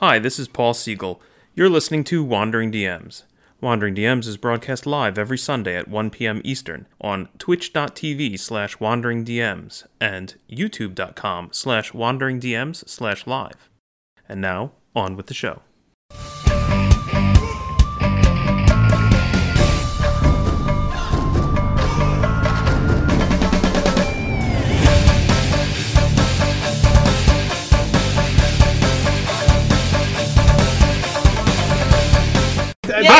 Hi, this is Paul Siegel. You're listening to Wandering DMs. Wandering DMs is broadcast live every Sunday at 1 p.m. Eastern on twitch.tv slash wanderingdms and youtube.com slash wanderingdms slash live. And now, on with the show.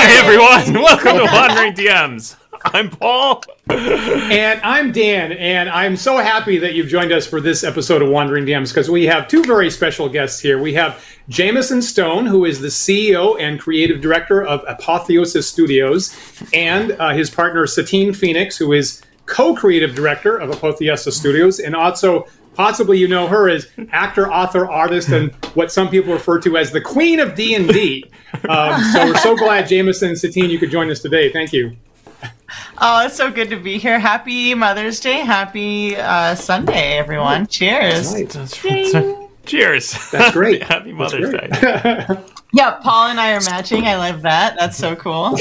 Hi, everyone! Welcome to Wandering DMs. I'm Paul. And I'm Dan, and I'm so happy that you've joined us for this episode of Wandering DMs because we have two very special guests here. We have Jameson Stone, who is the CEO and creative director of Apotheosis Studios, and uh, his partner Satine Phoenix, who is co-creative director of Apotheosis Studios, and also possibly you know her as actor, author, artist, and what some people refer to as the Queen of D and D. Um, so we're so glad Jameson and Satine you could join us today. Thank you. Oh, it's so good to be here. Happy Mother's Day. Happy uh, Sunday, everyone. Cheers. Ding. Cheers. That's great. Happy Mother's great. Day. Yeah, Paul and I are matching. I love that. That's so cool.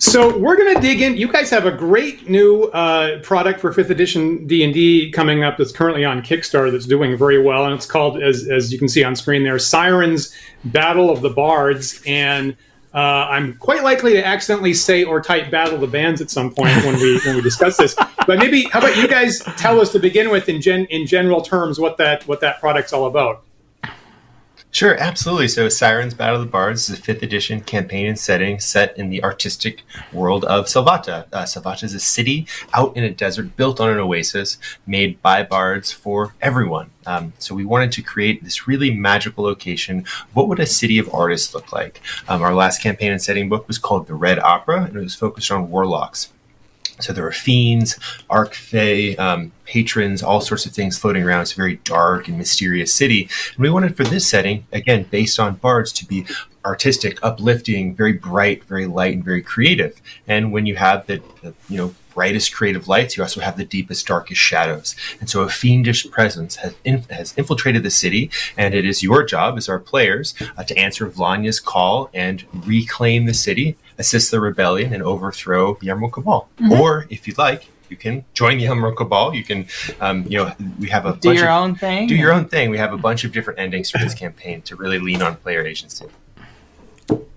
So we're going to dig in. You guys have a great new uh, product for fifth edition D and D coming up that's currently on Kickstarter that's doing very well, and it's called, as as you can see on screen there, Sirens Battle of the Bards, and uh, I'm quite likely to accidentally say or type Battle of the Bands at some point when we when we discuss this. But maybe how about you guys tell us to begin with in gen in general terms what that what that product's all about. Sure, absolutely. So, Sirens Battle of the Bards is a fifth edition campaign and setting set in the artistic world of Salvata. Uh, Salvata is a city out in a desert built on an oasis made by bards for everyone. Um, so, we wanted to create this really magical location. What would a city of artists look like? Um, our last campaign and setting book was called The Red Opera, and it was focused on warlocks. So there are fiends, archfey, um, patrons, all sorts of things floating around. It's a very dark and mysterious city. And we wanted for this setting, again, based on bards, to be artistic, uplifting, very bright, very light, and very creative. And when you have the, the you know brightest creative lights, you also have the deepest, darkest shadows. And so a fiendish presence has, in, has infiltrated the city, and it is your job as our players uh, to answer Vlanya's call and reclaim the city, assist the rebellion, and overthrow the Emerald Cabal. Mm-hmm. Or, if you'd like, you can join the Emerald Cabal. You can, um, you know, we have a Do bunch your of, own thing. do your own thing. We have a bunch of different endings for this campaign to really lean on player agency.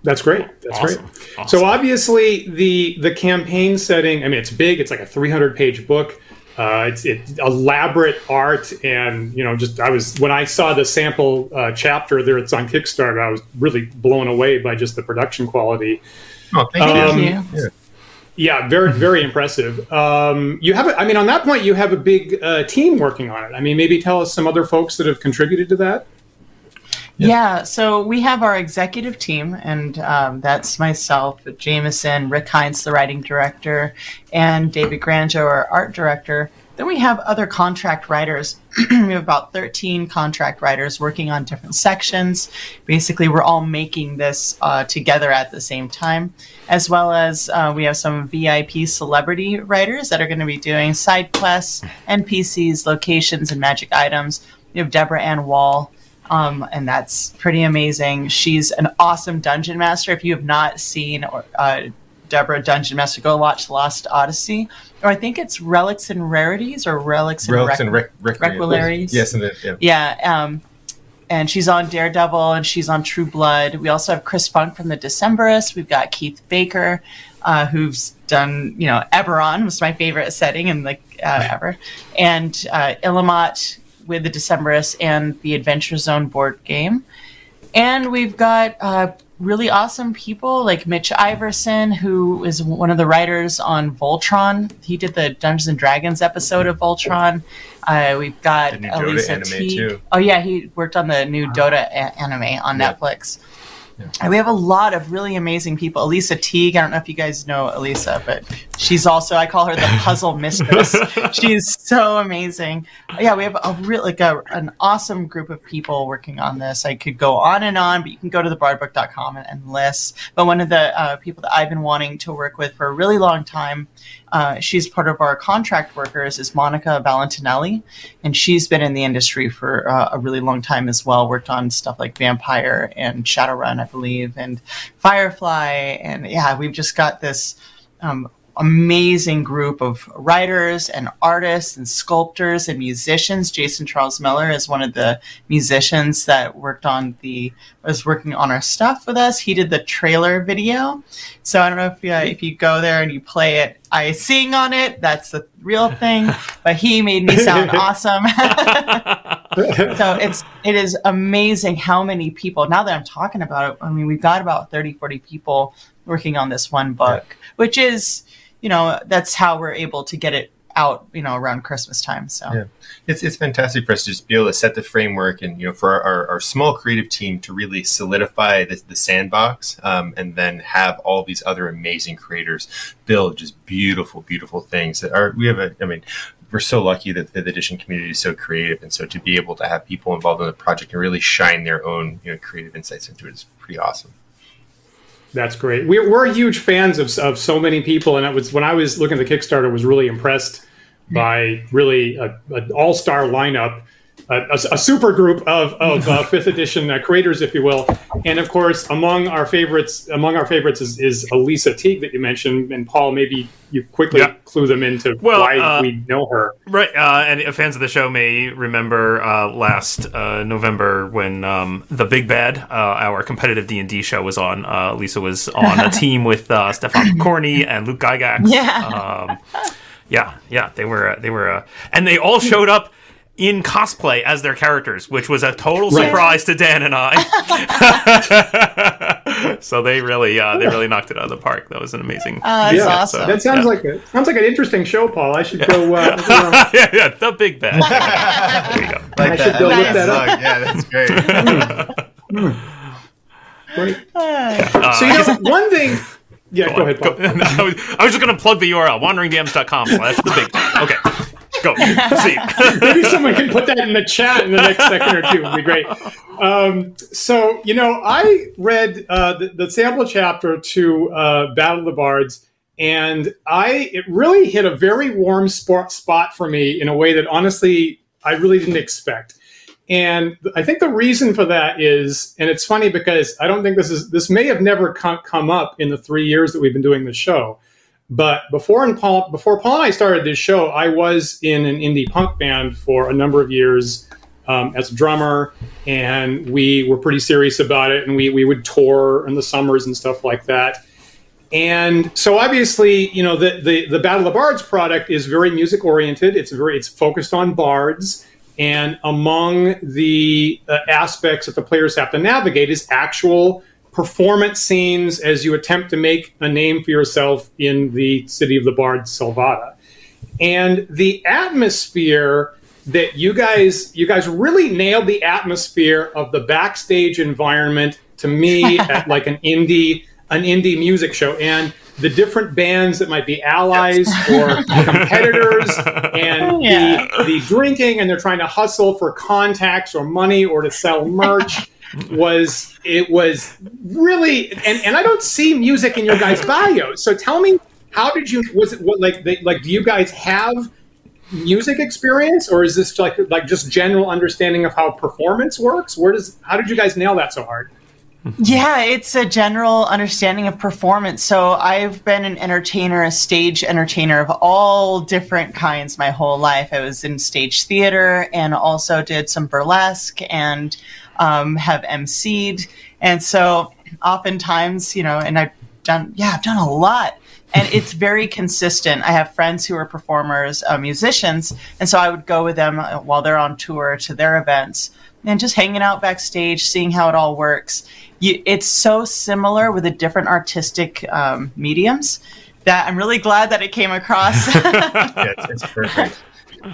That's great. That's Awesome. great. Awesome. So obviously the the campaign setting. I mean, it's big. It's like a 300 page book. Uh, it's, it's elaborate art, and you know, just I was when I saw the sample uh, chapter there. It's on Kickstarter. I was really blown away by just the production quality. Oh, thank Um, you. Thank you. Yeah, very very impressive. Um, you have, a, I mean, on that point, you have a big uh, team working on it. I mean, maybe tell us some other folks that have contributed to that. Yeah, so we have our executive team, and um, that's myself, Jameson, Rick Hines, the writing director, and David Granjo, our art director. Then we have other contract writers. we have about 13 contract writers working on different sections. Basically, we're all making this uh, together at the same time, as well as uh, we have some VIP celebrity writers that are going to be doing side quests, NPCs, locations, and magic items. We have Deborah Ann Woll, um, and that's pretty amazing. She's an awesome dungeon master. If you have not seen or, uh, Deborah Dungeon Master, go watch Lost Odyssey, or I think it's Relics and Rarities or Relics and, Relics Rec- and rec- rec- Requilarities. Yes, and the, yeah. yeah. Um, and she's on Daredevil and she's on True Blood. We also have Chris Funk from the Decemberists. We've got Keith Baker, uh, who's done, you know, Eberron was my favorite setting and like uh, ever, and uh, Illimat with the Decemberists and the Adventure Zone board game. And we've got uh, really awesome people like Mitch Iverson, who is one of the writers on Voltron. He did the Dungeons and Dragons episode of Voltron. Uh, we've got The new Dota Elisa Teague. Oh yeah, he worked on the new Dota a- anime on Yeah. Netflix. And we have a lot of really amazing people. Elisa Teague, I don't know if you guys know Elisa, but she's also I call her the puzzle mistress. she's so amazing. Yeah, we have a real like a, an awesome group of people working on this. I could go on and on, but you can go to thebardbook.com and, and list. But one of the uh, people that I've been wanting to work with for a really long time, uh, she's part of our contract workers, is Monica Valentinelli, and she's been in the industry for uh, a really long time as well. Worked on stuff like Vampire and Shadowrun, I believe, and Firefly, and yeah, we've just got this. Um, amazing group of writers and artists and sculptors and musicians. Jason Charles Miller is one of the musicians that worked on the was working on our stuff with us. He did the trailer video. So I don't know if you, if you go there and you play it, I sing on it. That's the real thing. But he made me sound awesome. so it's it is amazing how many people now that I'm talking about it. I mean, we've got about 30, 40 people working on this one book, which is you know that's how we're able to get it out you know around christmas time so. Yeah. It's, it's fantastic for us to just be able to set the framework and you know for our, our small creative team to really solidify the, the sandbox um, and then have all these other amazing creators build just beautiful beautiful things that are we have a i mean we're so lucky that the edition community is so creative and so to be able to have people involved in the project and really shine their own you know creative insights into it is pretty awesome that's great. We're, we're huge fans of, of so many people, and it was when I was looking at the Kickstarter, was really impressed by really an all star lineup a, a, super group of, of uh, fifth edition uh, creators, if you will. And of course, among our favorites, among our favorites is, is Elisa Teague that you mentioned. And Paul, maybe you quickly yeah. clue them into well, why uh, we know her. Right. Uh, and fans of the show may remember uh, last uh, November when um, the Big Bad, our competitive D and D show, was on. Lisa was on a team with Stefan Corney and Luke Gygax. Yeah. Um, yeah, yeah, they were, they were, and they all showed up in cosplay as their characters, which was a total right. surprise to Dan and I. so they really, uh, they really knocked it out of the park. That was an amazing. Uh, yeah, awesome. so, that sounds yeah. like a, sounds like an interesting show, Paul. I should yeah. go. Uh, yeah, yeah, the big bad. there you go. Like I that. should go look that up. Yeah, that's great. great. Uh, so you know, one thing. Yeah, go, go ahead. Paul. Go. I, was, I was just going to plug the URL: wanderingdms.com slash the big. Okay. Go. See. Maybe someone can put that in the chat in the next second or two. Would be great. Um, so, you know, I read uh, the, the, sample chapter to uh, Battle of the Bards, and I it really hit a very warm spot, spot for me in a way that honestly I really didn't expect. And I think the reason for that is, and it's funny because I don't think this is this may have never come, come up in the three years that we've been doing the show. But before and Paul, before Paul and I started this show, I was in an indie punk band for a number of years um, as a drummer, and we were pretty serious about it. And we we would tour in the summers and stuff like that. And so obviously, you know, the the, the Battle of Bards product is very music oriented. It's very it's focused on bards. And among the uh, aspects that the players have to navigate is actual performance scenes as you attempt to make a name for yourself in the city of the bard Salvata. And the atmosphere that you guys you guys really nailed the atmosphere of the backstage environment to me at like an indie an indie music show and the different bands that might be allies or competitors and yeah. the, the drinking and they're trying to hustle for contacts or money or to sell merch was it was really and, and I don't see music in your guys' bio. So tell me how did you was it what like they, like do you guys have music experience or is this like like just general understanding of how performance works? Where does how did you guys nail that so hard? Yeah, it's a general understanding of performance. So I've been an entertainer, a stage entertainer of all different kinds my whole life. I was in stage theater and also did some burlesque and um, have emceed. And so oftentimes, you know, and I've done, yeah, I've done a lot. And it's very consistent. I have friends who are performers, uh, musicians, and so I would go with them uh, while they're on tour to their events and just hanging out backstage, seeing how it all works. You, it's so similar with the different artistic um, mediums that I'm really glad that it came across. yeah, it's, it's perfect.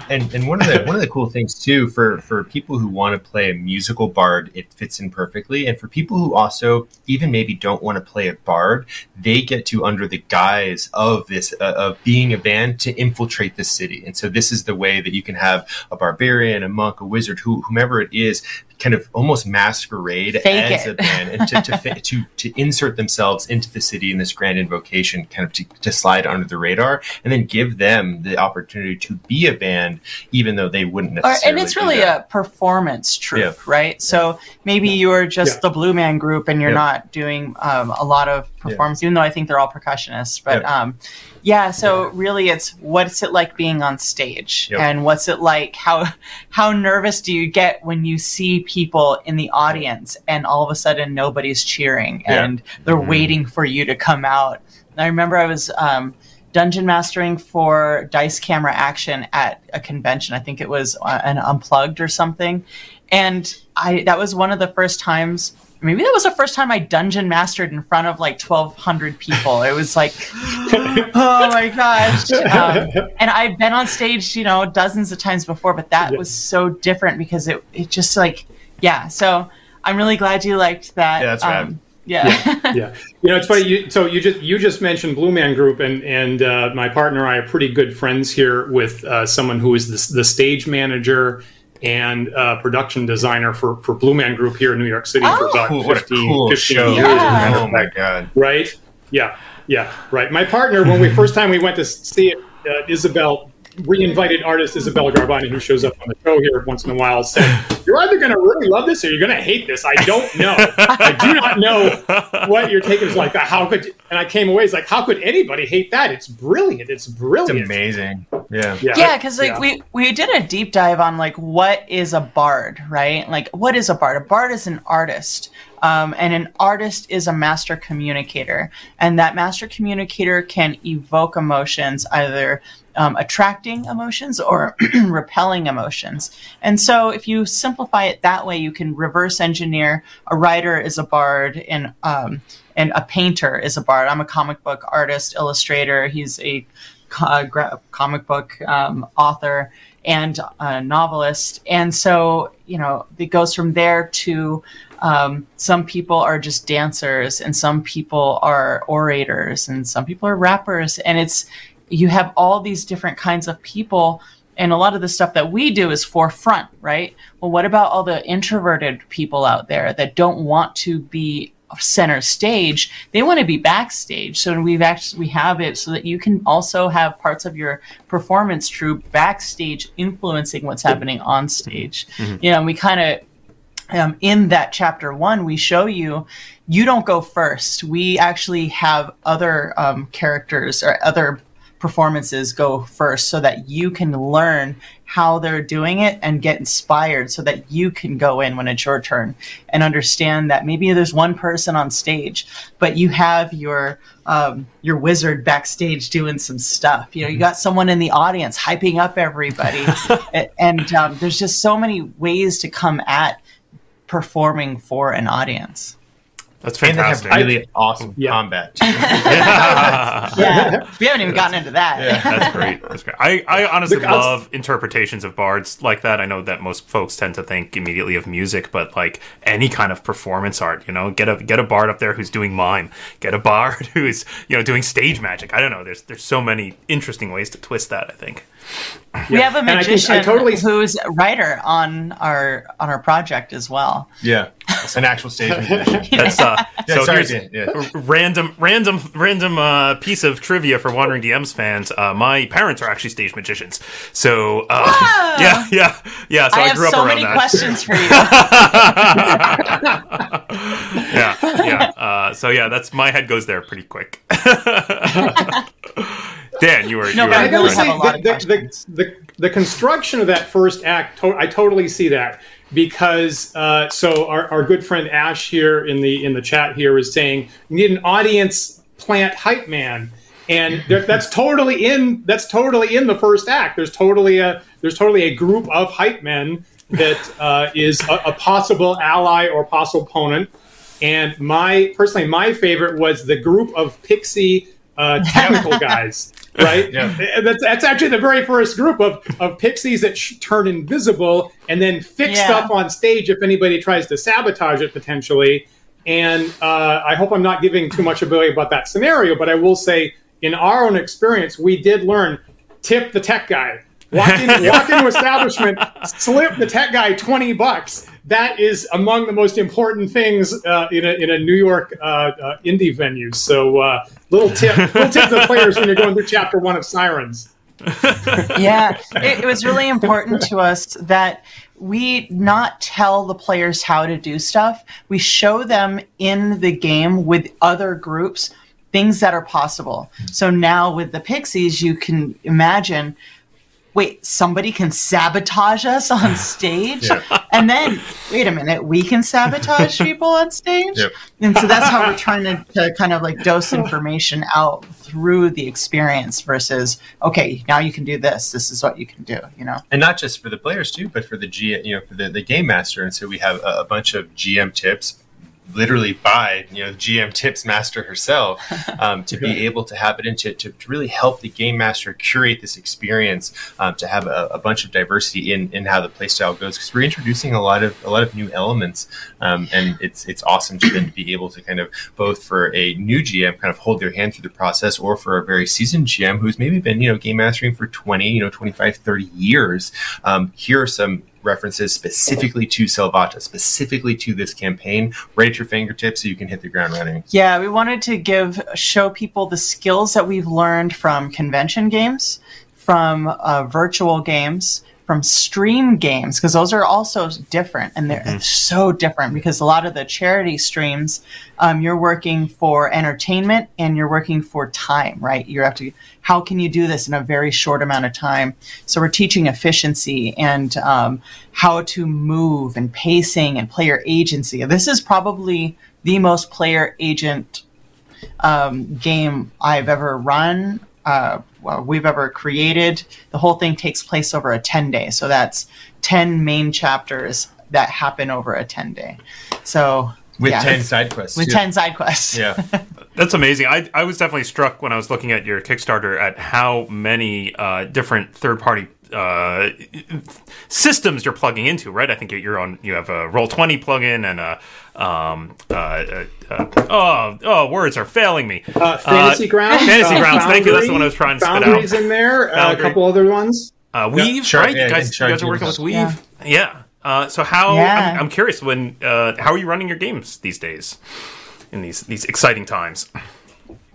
And and one of the one of the cool things too for for people who want to play a musical bard, it fits in perfectly. And for people who also even maybe don't want to play a bard, they get to under the guise of this uh, of being a band to infiltrate the city. And so this is the way that you can have a barbarian, a monk, a wizard, who, whomever it is, kind of almost masquerade Fake as it. a band and to, to, fa- to to insert themselves into the city in this grand invocation, kind of to, to slide under the radar, and then give them the opportunity to be a band, even though they wouldn't Or, necessarily. and it's really that. a performance troupe, Yeah. right? So maybe you're just Yeah. the Blue Man Group and you're Yeah. not doing um, a lot of performance, even though I think they're all percussionists. But Yeah. um, yeah, so really, it's what's it like being on stage, Yep. and what's it like? How how nervous do you get when you see people in the audience and all of a sudden nobody's cheering Yeah. and they're Mhm. waiting for you to come out? I remember I was. Um, dungeon mastering for dice camera action at a convention i think it was uh, an unplugged or something and i that was one of the first times maybe that was the first time i dungeon mastered in front of like 1200 people it was like oh my gosh um, and i've been on stage you know dozens of times before but that Yeah. was so different because it, it just like yeah so i'm really glad you liked that Yeah, that's rad. um, yeah yeah, you know it's funny. You, so you just you just mentioned Blue Man Group, and and uh, my partner and I are pretty good friends here with uh, someone who is the, the stage manager and uh, production designer for for Blue Man Group here in New York City for Oh. about Cool, 15, cool 15 show! years. matter Oh my god! Right? Yeah, yeah, right. My partner, when we first time we went to see it, uh, Isabel, re-invited artist Isabella Garbani, who shows up on the show here once in a while, said, "You're either going to really love this or you're going to hate this. I don't know. I do not know what your take is like. How could?" you-" And I came away, it's like, "How could anybody hate that? It's brilliant. It's brilliant. It's amazing. Yeah. Yeah, yeah because like yeah. we we did a deep dive on like what is a bard right like what is a bard a bard is an artist um, and an artist is a master communicator and that master communicator can evoke emotions either um, attracting emotions or repelling emotions and so if you simplify it that way you can reverse engineer a writer is a bard and um, and a painter is a bard i'm a comic book artist illustrator he's a co- gra- comic book um, author and a novelist. And so, you know, it goes from there to um, some people are just dancers, and some people are orators, and some people are rappers. And it's, you have all these different kinds of people. And a lot of the stuff that we do is forefront, right? Well, what about all the introverted people out there that don't want to be center stage they want to be backstage so we've actually we have it so that you can also have parts of your performance troupe backstage influencing what's happening on stage you know and we kind of um, in that chapter one we show you you don't go first we actually have other um, characters or other performances go first so that you can learn how they're doing it and get inspired so that you can go in when it's your turn and understand that maybe there's one person on stage but you have your um, your wizard backstage doing some stuff. You know you got someone in the audience hyping up everybody. And um, there's just so many ways to come at performing for an audience That's And they have fantastic. really awesome Yeah. combat. yeah. yeah we haven't even gotten into that That's great. That's great. I, I honestly Look, I'll- love interpretations of bards like that. I know that most folks tend to think immediately of music, but like any kind of performance art, you know, get a get a bard up there who's doing mime, get a bard who's you know doing stage magic. I don't know. There's there's so many interesting ways to twist that. I think. We have a And I think- I magician totally- who's a writer on our on our project as well yeah, an actual stage magician. That's uh. Yeah, so sorry, here's yeah. a random random random uh, piece of trivia for Wandering DMs fans. Uh, my parents are actually stage magicians, so uh, Whoa! yeah, yeah, yeah. So I I, have grew up so around many that. questions for you. yeah, yeah. Uh, so yeah, that's my head goes there pretty quick. Dan, you were No, you but were I I gotta really say, have a lot of the, the, the, the, the construction of that first act, to- I totally see that. Because uh, so our, our good friend Ash here in the in the chat here is saying you need an audience plant hype man, and that's totally in that's totally in the first act. There's totally a there's totally a group of hype men that uh, is a, a possible ally or possible opponent. And my personally, my favorite was the group of pixie uh, technical guys right? Yeah. And That's, that's actually the very first group of, of pixies that sh- turn invisible and then fix Yeah. stuff on stage if anybody tries to sabotage it potentially. And uh, I hope I'm not giving too much away about that scenario, but I will say, in our own experience, we did learn tip the tech guy. Walk, in, walk into establishment, slip the tech guy 20 bucks. That is among the most important things uh, in, a, in a New York uh, uh, indie venue. So, uh, little tip, little tip to the players when you're going through chapter one of Sirens. yeah, it, it was really important to us that we not tell the players how to do stuff. We show them in the game with other groups things that are possible. So now with the Pixies, you can imagine. Wait, somebody can sabotage us on stage? And then, wait a minute, we can sabotage people on stage? Yep. And so that's how we're trying to, to kind of like dose information out through the experience versus, okay, now you can do this. This is what you can do, you know? and not just for the players too, but for the G, you know, for the, the game master. And so we have a, a bunch of GM tips, literally by you know GM tips master herself, um, to be able to have it and to, to really help the game master curate this experience, um, to have a, a bunch of diversity in, in how the playstyle goes. Because we're introducing a lot of a lot of new elements, um, and it's it's awesome to then be able to kind of both for a new GM kind of hold their hand through the process, or for a very seasoned GM who's maybe been you know game mastering for 20, you know 25, 30 years. Um, here are some references specifically to Salvata, specifically to this campaign, right at your fingertips so you can hit the ground running. Yeah, we wanted to give show people the skills that we've learned from convention games, from uh, virtual games, from stream games, because those are also different, and they're so different. Because a lot of the charity streams, um, you're working for entertainment and you're working for time, right? You have to. How can you do this in a very short amount of time? So we're teaching efficiency and um, how to move and pacing and player agency. This is probably the most player agent um, game I've ever run, uh, well, we've ever created. The whole thing takes place over a 10 day. So that's 10 main chapters that happen over a 10 day. So With yeah, 10 side quests. with too. 10 side quests. Yeah. That's amazing. I, I was definitely struck when I was looking at your Kickstarter at how many uh, different third party uh, systems you're plugging into, right? I think you're on. You have a Roll Twenty plugin and a um, uh, uh, uh, oh oh words are failing me. Uh, Fantasy Grounds. Fantasy uh, Grounds. Thank you. That's the one I was trying to spit out. Foundry's in there. Uh, a couple other ones. Uh, Weave, sure, right? yeah, you guys, sure, you guys are Weave working with Weave. Yeah. Uh, so how? Yeah. I'm, I'm curious. When uh, how are you running your games these days? In these these exciting times.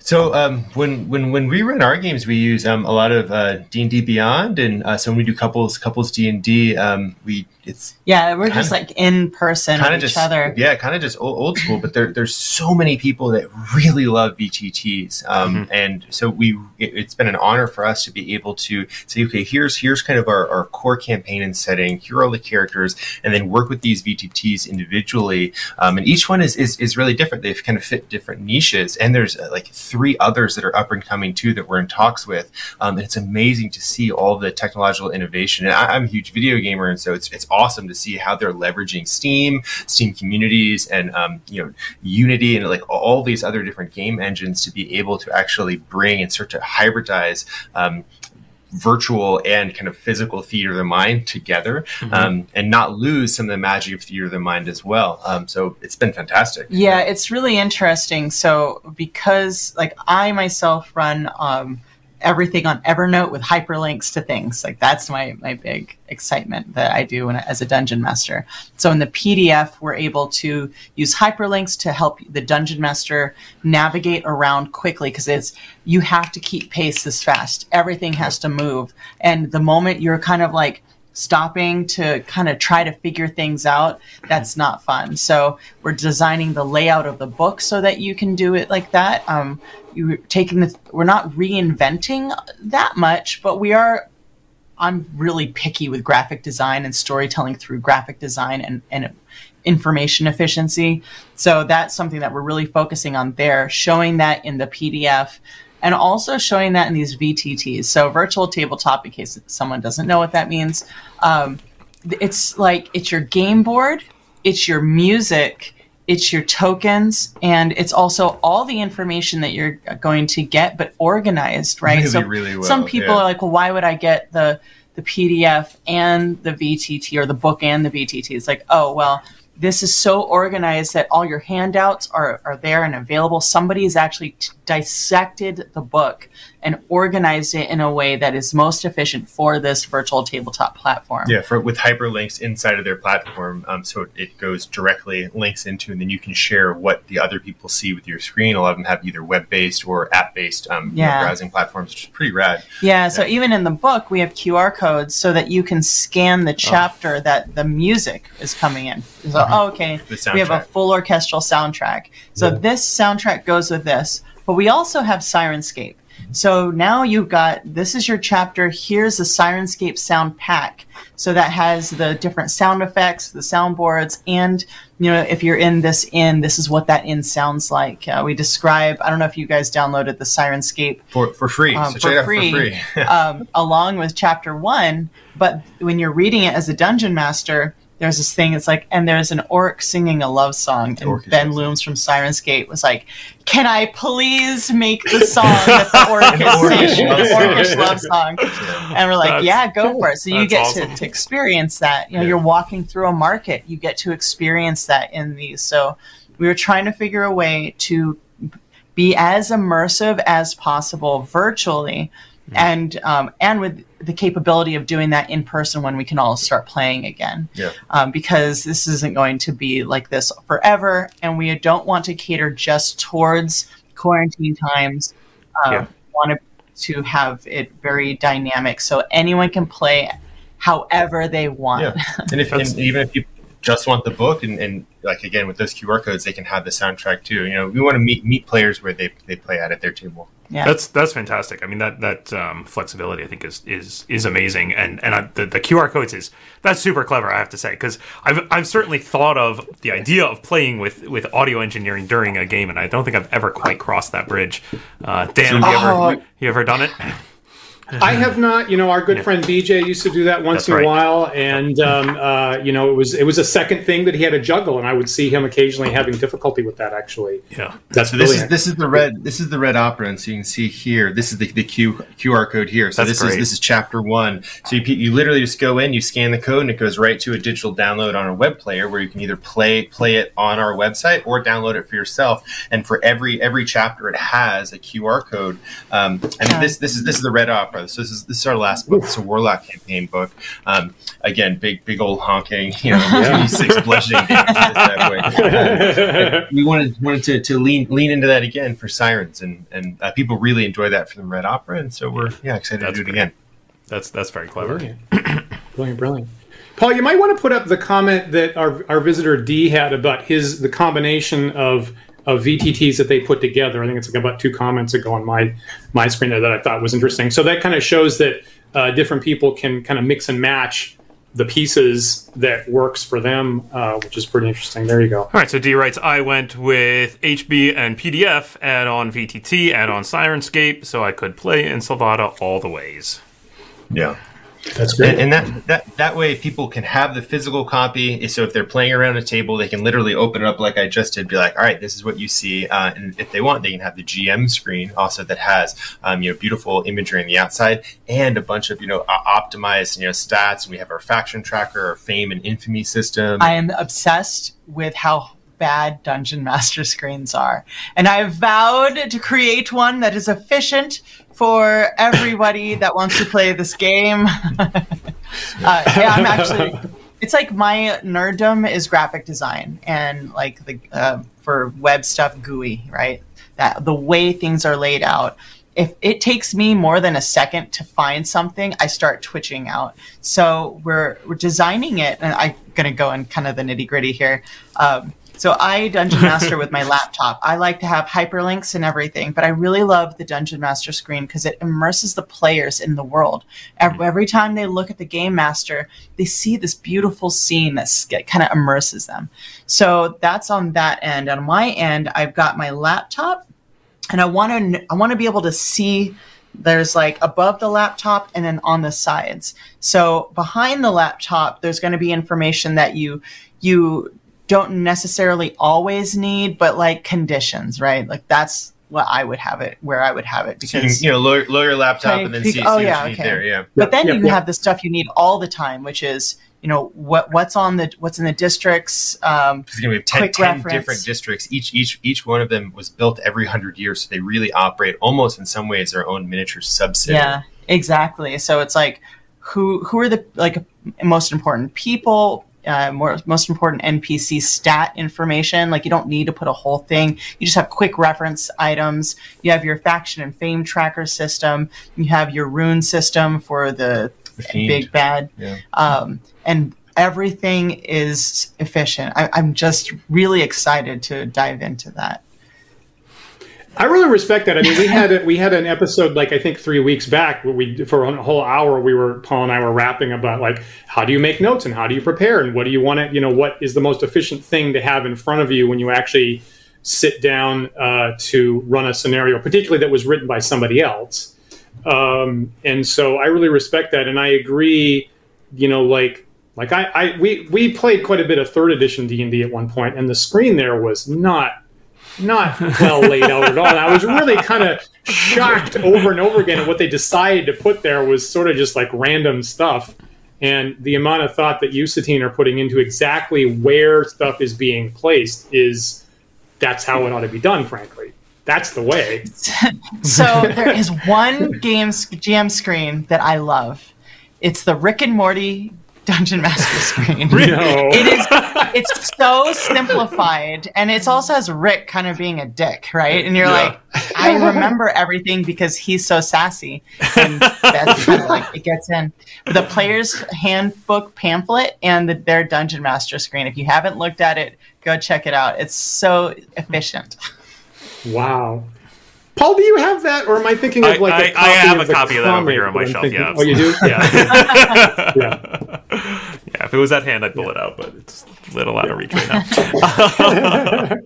So um, when when when we run our games, we use um, a lot of uh, D and D Beyond, and uh, so when we do couples couples D and D, um, we it's Yeah, we're just Kinda- like in person kind with of each just other. yeah, kind of just old, old school. But there, there's so many people that really love VTTs, um, and so we it, it's been an honor for us to be able to say, okay, here's here's kind of our, our core campaign and setting. Here are all the characters, and then work with these VTTs individually. Um, and each one is, is is really different. They've kind of fit different niches, and there's uh, like three others that are up and coming too that we're in talks with. Um, and it's amazing to see all the technological innovation. And I, I'm a huge video gamer, and so it's it's awesome to see how they're leveraging Steam, Steam communities, and um, you know Unity, and like all these other different game engines to be able to actually bring and start to hybridize. Um, virtual and kind of physical theater of the mind together um, and not lose some of the magic of theater of the mind as well. Um, so it's been fantastic. Yeah, it's really interesting. So because like I myself run um, everything on Evernote with hyperlinks to things, like that's my my big excitement that I do when, as a dungeon master. So in the PDF, we're able to use hyperlinks to help the dungeon master navigate around quickly because it's you have to keep pace this fast. Everything has to move, and the moment you're kind of like stopping to kind of try to figure things out that's not fun. So we're designing the layout of the book so that you can do it like that. Um, you're taking the we're not reinventing that much but we are i'm really picky with graphic design and storytelling through graphic design and, and information efficiency. So that's something that we're really focusing on there showing that in the pdf and also showing that in these VTTs. So virtual tabletop, in case someone doesn't know what that means, um, it's like it's your game board, it's your music, it's your tokens and it's also all the information that you're going to get but organized right Really, so really well, some people yeah. are like well why would i get the the pdf and the vtt or the book and the vtt it's like oh well this is so organized that all your handouts are, are there and available Somebody has actually t- dissected the book and organized it in a way that is most efficient for this virtual tabletop platform Yeah, for with hyperlinks inside of their platform, um, so it goes directly links into, and then you can share what the other people see with your screen. A lot of them have either web based or app based um, you know, Yeah. browsing platforms, which is pretty rad. Yeah, so even in the book, we have QR codes so that you can scan Oh. the chapter that the music is coming in. So, oh, okay, we have a full orchestral soundtrack. So this soundtrack goes with this, but we also have Sirenscape. So now you've got this is your chapter. Here's the Sirenscape sound pack. So that has the different sound effects, the soundboards, and you know if you're in this inn, this is what that inn sounds like. Uh, we describe. I don't know if you guys downloaded the Sirenscape for for free. um, so for check it out free, for free. um, along with chapter one. But when you're reading it as a dungeon master, there's this thing. It's like, and there's an orc singing a love song, and Ben. Looms from Sirenscape was like, "Can I please make the song that the orc An is orcish singing, love the song." orcish love song?" And we're like, That's- "Yeah, go for it." So you get awesome. to, to experience that. You know, Yeah. you're walking through a market. You get to experience that in these. So we were trying to figure a way to be as immersive as possible virtually and um, and with the capability of doing that in person when we can all start playing again Yeah. um, because this isn't going to be like this forever and we don't want to cater just towards quarantine times um, Yeah. want to, to have it very dynamic so anyone can play however they want Yeah, and if and even if you just want the book, and, and like again with those QR codes, they can have the soundtrack too. You know, we want to meet meet players where they, they play at at their table. yeah That's that's fantastic. I mean that that um, flexibility I think is is is amazing, and and I, the the QR codes is that's super clever. I have to say because I've I've certainly thought of the idea of playing with with audio engineering during a game, and I don't think I've ever quite crossed that bridge. Uh, Dan, have you ever you ever done it? I have not. You know, our good Yeah. friend BJ used to do that once That's in right. a while, and um, uh, you know, it was it was a second thing that he had to juggle, and I would see him occasionally having difficulty with that. Actually, Yeah, that's So this is this is the red this is the red opera, and so you can see here. This is the, the Q, QR code here. So That's this is this is chapter one. So you you literally just go in, you scan the code, and it goes right to a digital download on a web player where you can either play play it on our website or download it for yourself. And for every every chapter, it has a QR code. Um, and Yeah. this this is this is the red opera. So this is this is our last book. It's a Warlock campaign book. Um, again, big big old honking, you know, Yeah. six bludgeoning damage this bad we wanted wanted to, to lean lean into that again for sirens and and uh, people really enjoy that from the red opera and so we're yeah excited That's to do it again that's that's very clever. Brilliant. brilliant, brilliant. Paul, you might want to put up the comment that our, our visitor D had about his the combination of of VTTs that they put together. I think it's like about two comments ago on my my screen there that I thought was interesting. So that kind of shows that uh, different people can kind of mix and match the pieces that works for them, uh, which is pretty interesting. There you go. All right, so D writes, I went with HB and PDF, add on VTT, add on Sirenscape, so I could play in Salvata all the ways. yeah That's and, and that, that that way people can have the physical copy. So if they're playing around a table they can literally open it up like i just did be like all right this is what you see. Uh, and if they want they can have the gm screen also that has um, you know beautiful imagery on the outside and a bunch of you know o- optimized you know stats. And we have our faction tracker our fame and infamy system. I am obsessed with how bad dungeon master screens are. And I have vowed to create one that is efficient for everybody that wants to play this game. uh, yeah, I'm actually. It's like my nerddom is graphic design and like the uh, for web stuff GUI, right? That the way things are laid out. If it takes me more than a second to find something, I start twitching out. So we're we're designing it, and I'm gonna go in kind of the nitty gritty here. Um, so I dungeon master with my laptop. I like to have hyperlinks and everything, but I really love the dungeon master screen because it immerses the players in the world. Mm. Every time they look at the game master, they see this beautiful scene that kind of immerses them. So that's on that end. On my end, I've got my laptop, and I want to I want to be able to see. There's like above the laptop and then on the sides. So behind the laptop, there's going to be information that you you don't necessarily always need, but like conditions, right? Like that's what I would have it where I would have it So you, because can, you know, lower, lower your laptop Okay, and then peek- see, see oh, what yeah, you need okay. there. Yeah. but then Yep, you yep. have the stuff you need all the time, which is you know what what's on the what's in the districts. Um, Because again, we have 10, Quick 10 different districts. Each each each one of them was built every hundred years, so they really operate almost in some ways their own miniature subsidy. yeah, exactly. So it's like who who are the like most important people. Uh, more, most important NPC stat information. Like you don't need to put a whole thing. You just have quick reference items. You have your faction and fame tracker system. You have your rune system for the big bad. Yeah. Um, and everything is efficient. I, I'm just really excited to dive into that. I really respect that. I mean, we had a, we had an episode like I think three weeks back where we for a whole hour we were Paul and I were rapping about like how do you make notes and how do you prepare and what do you want to you know what is the most efficient thing to have in front of you when you actually sit down uh, to run a scenario, particularly that was written by somebody else. Um, and so I really respect that, and I agree. You know, like like I, I we we played quite a bit of third edition D and D at one point, and the screen there was not not well laid out at all. I was really kind of shocked over and over again at what they decided to put there was sort of just like random stuff. And the amount of thought that you, Satine, are putting into exactly where stuff is being placed is that's how it ought to be done, frankly. That's the way. So there is one game GM screen that I love. It's the Rick and Morty Dungeon Master screen. No. It is. It's so simplified, and it also has Rick kind of being a dick, right? And you're Yeah. like, I remember everything because he's so sassy, and that's kind of like it gets in. The player's handbook pamphlet and the, their Dungeon Master screen. If you haven't looked at it, go check it out. It's so efficient. Wow. Paul, do you have that, or am I thinking of like I- a copy I have of a copy of that over here on my shelf, thinking- yeah, Oh, you do? Yeah. Yeah. yeah, if it was at hand, I'd pull it out, but it's a little out of reach right now.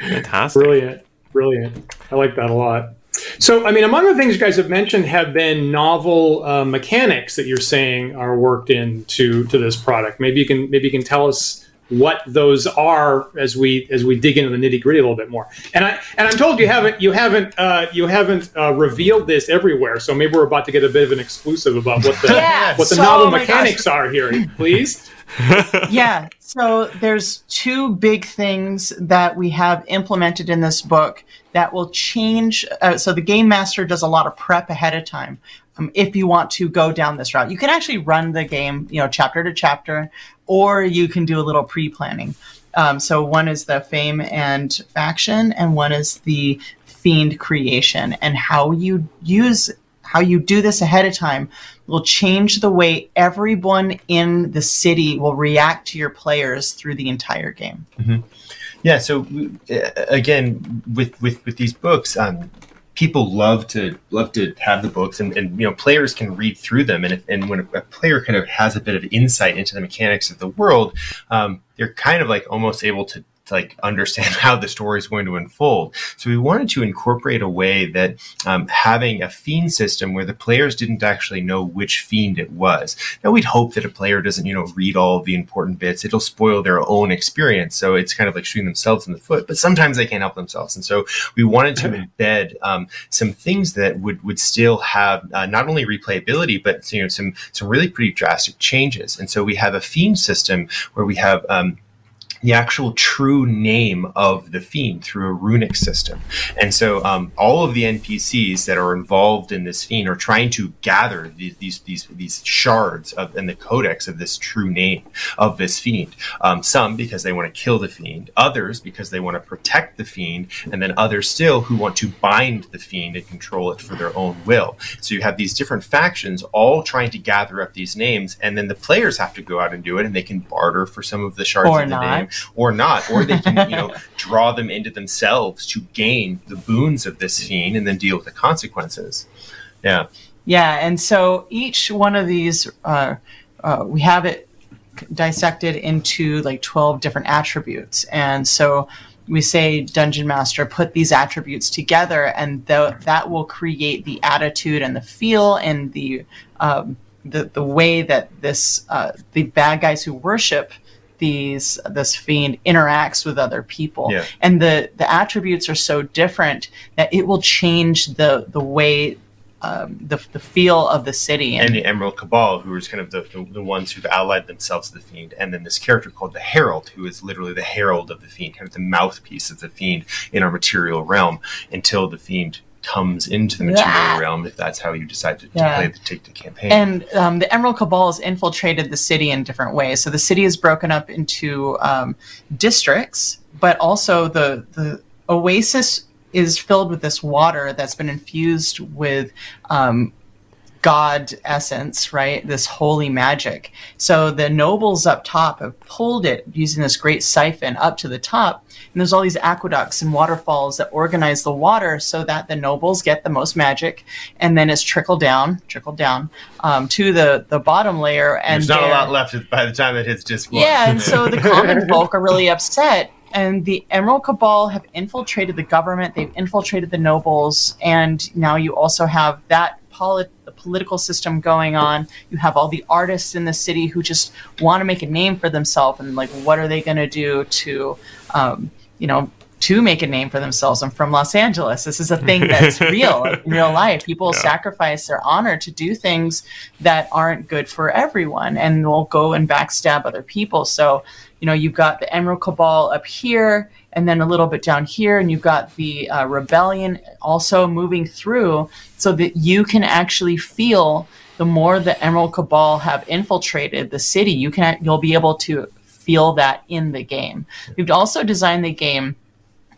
Fantastic. Brilliant. Brilliant. I like that a lot. So, I mean, among the things you guys have mentioned have been novel uh, mechanics that you're saying are worked into to this product. Maybe you can maybe you can tell us what those are as we as we dig into the nitty gritty a little bit more. And I and I'm told you haven't you haven't uh, you haven't uh, revealed this everywhere. So maybe we're about to get a bit of an exclusive about what the Yeah, what the so- novel oh mechanics are here. Please. yeah so there's two big things that we have implemented in this book that will change uh, so the game master does a lot of prep ahead of time um, if you want to go down this route you can actually run the game you know chapter to chapter or you can do a little pre-planning um, so one is the fame and faction and one is the fiend creation and how you use how you do this ahead of time will change the way everyone in the city will react to your players through the entire game. Yeah. So uh, again, with with with these books, um, people love to love to have the books, and, and you know, players can read through them, and if, and when a player kind of has a bit of insight into the mechanics of the world, um, they're kind of like almost able to. To like understand how the story is going to unfold. So we wanted to incorporate a way that um, having a fiend system where the players didn't actually know which fiend it was. Now we'd hope that a player doesn't, you know, read all the important bits. It'll spoil their own experience. So it's kind of like shooting themselves in the foot. But sometimes they can't help themselves, and so we wanted to embed um, some things that would would still have uh, not only replayability, but you know some some really pretty drastic changes. And so we have a fiend system where we have um, the actual true name of the fiend through a runic system. And so um, all of the NPCs that are involved in this fiend are trying to gather these these these, these shards of and the codex of this true name of this fiend. Um, some because they want to kill the fiend, others because they want to protect the fiend, and then others still who want to bind the fiend and control it for their own will. So you have these different factions all trying to gather up these names, and then the players have to go out and do it, and they can barter for some of the shards Or of the not. name or not, or they can, you know, draw them into themselves to gain the boons of this fiend and then deal with the consequences. Yeah. Yeah, and so each one of these, uh, uh, we have it dissected into like 12 different attributes. And so we say, Dungeon Master, put these attributes together, and th- that will create the attitude and the feel and the, um, the, the way that this, uh, the bad guys who worship these this fiend interacts with other people. Yeah. and the the attributes are so different that it will change the the way um, the, the feel of the city. And the Emerald Cabal, who is kind of the, the, the ones who've allied themselves to the Fiend, and then this character called the Herald, who is literally the herald of the Fiend, kind of the mouthpiece of the Fiend in our material realm until the Fiend comes into the material Yeah. realm, if that's how you decide to, Yeah. play the, take the campaign. And um, the Emerald Cabal has infiltrated the city in different ways. So the city is broken up into um, districts, but also the the oasis is filled with this water that's been infused with um, God essence, right? This holy magic. So the nobles up top have pulled it using this great siphon up to the top. And there's all these aqueducts and waterfalls that organize the water so that the nobles get the most magic. And then it's trickled down, trickled down um, to the, the bottom layer. And There's not a lot left by the time it hits disc one. yeah, and so the common folk are really upset. And the Emerald Cabal have infiltrated the government, they've infiltrated the nobles, and now you also have that polit- the political system going on. You have all the artists in the city who just want to make a name for themselves, and like, what are they going to do to, um, you know, to make a name for themselves? I'm from Los Angeles. This is a thing that's real in real life. People sacrifice their honor to do things that aren't good for everyone, and will go and backstab other people. So, you know, you've got the Emerald Cabal up here, and then a little bit down here, and you've got the uh, rebellion also moving through, so that you can actually feel. The more the Emerald Cabal have infiltrated the city, you can you'll be able to feel that in the game. We've also designed the game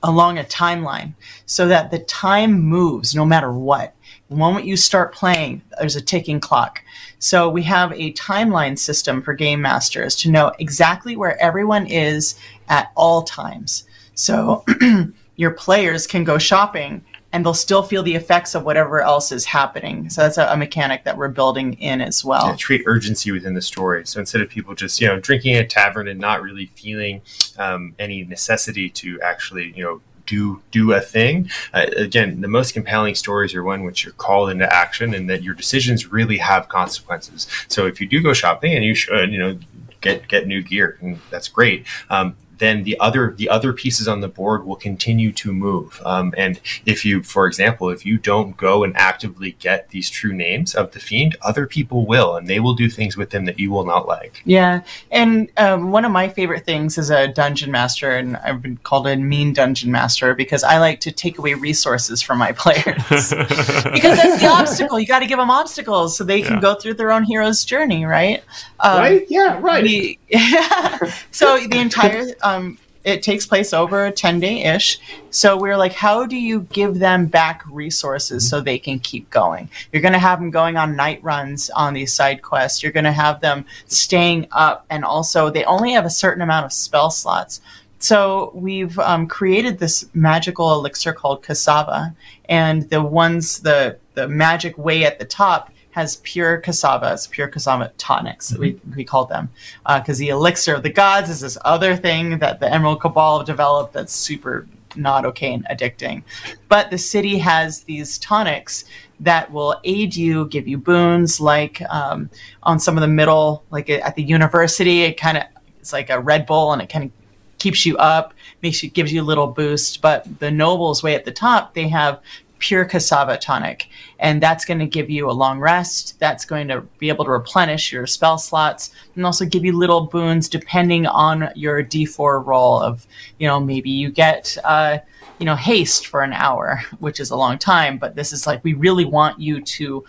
along a timeline so that the time moves no matter what. The moment you start playing, there's a ticking clock. So we have a timeline system for game masters to know exactly where everyone is at all times. So your players can go shopping and they'll still feel the effects of whatever else is happening. So that's a, a mechanic that we're building in as well. Yeah, treat urgency within the story. So instead of people just you know drinking at a tavern and not really feeling um, any necessity to actually you know do do a thing. Uh, again, the most compelling stories are one which you're called into action and that your decisions really have consequences. So if you do go shopping and you should you know get get new gear and that's great. Um, then the other the other pieces on the board will continue to move. Um, and if you, for example, if you don't go and actively get these true names of the fiend, other people will, and they will do things with them that you will not like. Yeah, and um, one of my favorite things is a dungeon master, and I've been called a mean dungeon master because I like to take away resources from my players. because that's the obstacle. You got to give them obstacles so they can Yeah. go through their own hero's journey, right? Um, right? Yeah, right. the- yeah. So the entire um, it takes place over a ten day ish. So we're like, how do you give them back resources so they can keep going? You're going to have them going on night runs on these side quests. You're going to have them staying up, and also they only have a certain amount of spell slots. So we've um, created this magical elixir called cassava, and the ones the the magic way at the top has pure cassava. It's pure cassava tonics. We we call them because the elixir of the gods is this other thing that the Emerald Cabal have developed that's super not okay and addicting. But the city has these tonics that will aid you, give you boons, like um, on some of the middle, like at the university, it kind of it's like a Red Bull and it kind of keeps you up, makes you gives you a little boost. But the nobles way at the top, they have pure cassava tonic, and that's going to give you a long rest. That's going to be able to replenish your spell slots and also give you little boons depending on your D4 roll. Of you know maybe you get. Uh, you know, haste for an hour, which is a long time, but this is like we really want you to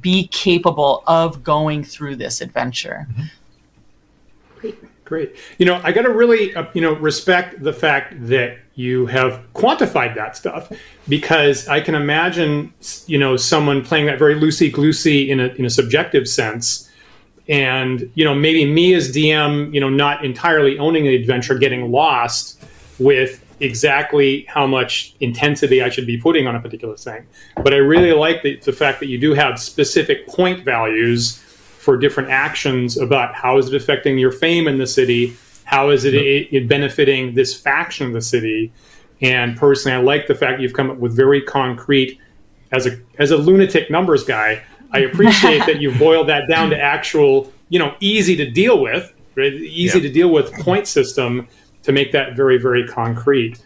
be capable of going through this adventure. Great. You know, I got to really, uh, you know, respect the fact that you have quantified that stuff because I can imagine, you know, someone playing that very loosey goosey in a in a subjective sense, and you know, maybe me as DM, you know, not entirely owning the adventure, getting lost with exactly how much intensity I should be putting on a particular thing. But I really like the, the fact that you do have specific point values for different actions about how is it affecting your fame in the city, how is it, it, it benefiting this faction of the city, and personally, I like the fact you've come up with very concrete. As a as a lunatic numbers guy, I appreciate that you've boiled that down to actual, you know, easy to deal with right? easy yeah. to deal with point system to make that very very concrete.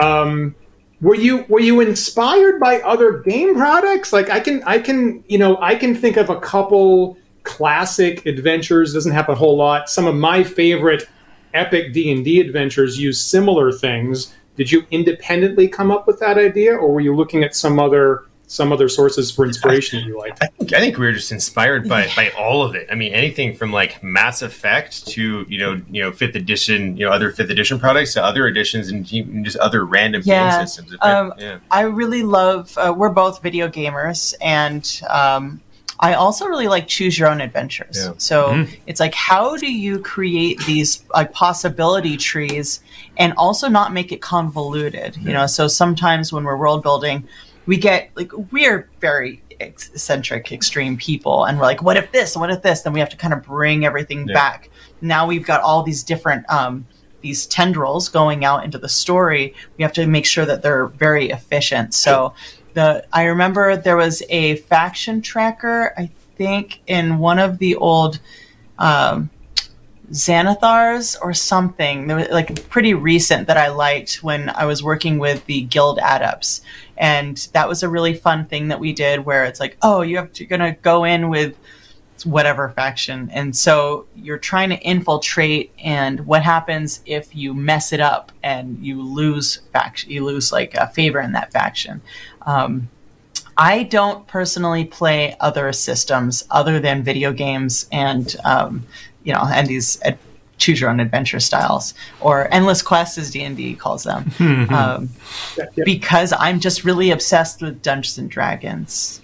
Um, were you were you inspired by other game products? Like I can I can you know I can think of a couple classic adventures. Doesn't happen a whole lot. Some of my favorite epic D and D adventures use similar things. Did you independently come up with that idea, or were you looking at some other some other sources for inspiration that you liked? I think, I think we were just inspired by by all of it. I mean, anything from like Mass Effect to you know you know fifth edition, you know other fifth edition products to other editions and just other random yeah. game systems. Um, yeah. I really love. Uh, we're both video gamers, and um, I also really like choose your own adventures. Yeah. So mm-hmm. it's like, how do you create these like possibility trees and also not make it convoluted? You know, so sometimes when we're world building we get like we're very eccentric, extreme people, and we're like, what if this? What if this? Then we have to kind of bring everything yeah. back. Now we've got all these different um, these tendrils going out into the story. We have to make sure that they're very efficient. So the I remember there was a faction tracker. I think in one of the old. Um, Xanathars or something. Was like pretty recent that I liked when I was working with the Guild Adepts, and that was a really fun thing that we did where it's like oh you have to, you're gonna go in with whatever faction and so you're trying to infiltrate and what happens if you mess it up and you lose faction you lose like a favor in that faction um, i don't personally play other systems other than video games and um, you know and these choose your own adventure styles or endless quests as d&d calls them. Mm-hmm. um, because i'm just really obsessed with dungeons and dragons.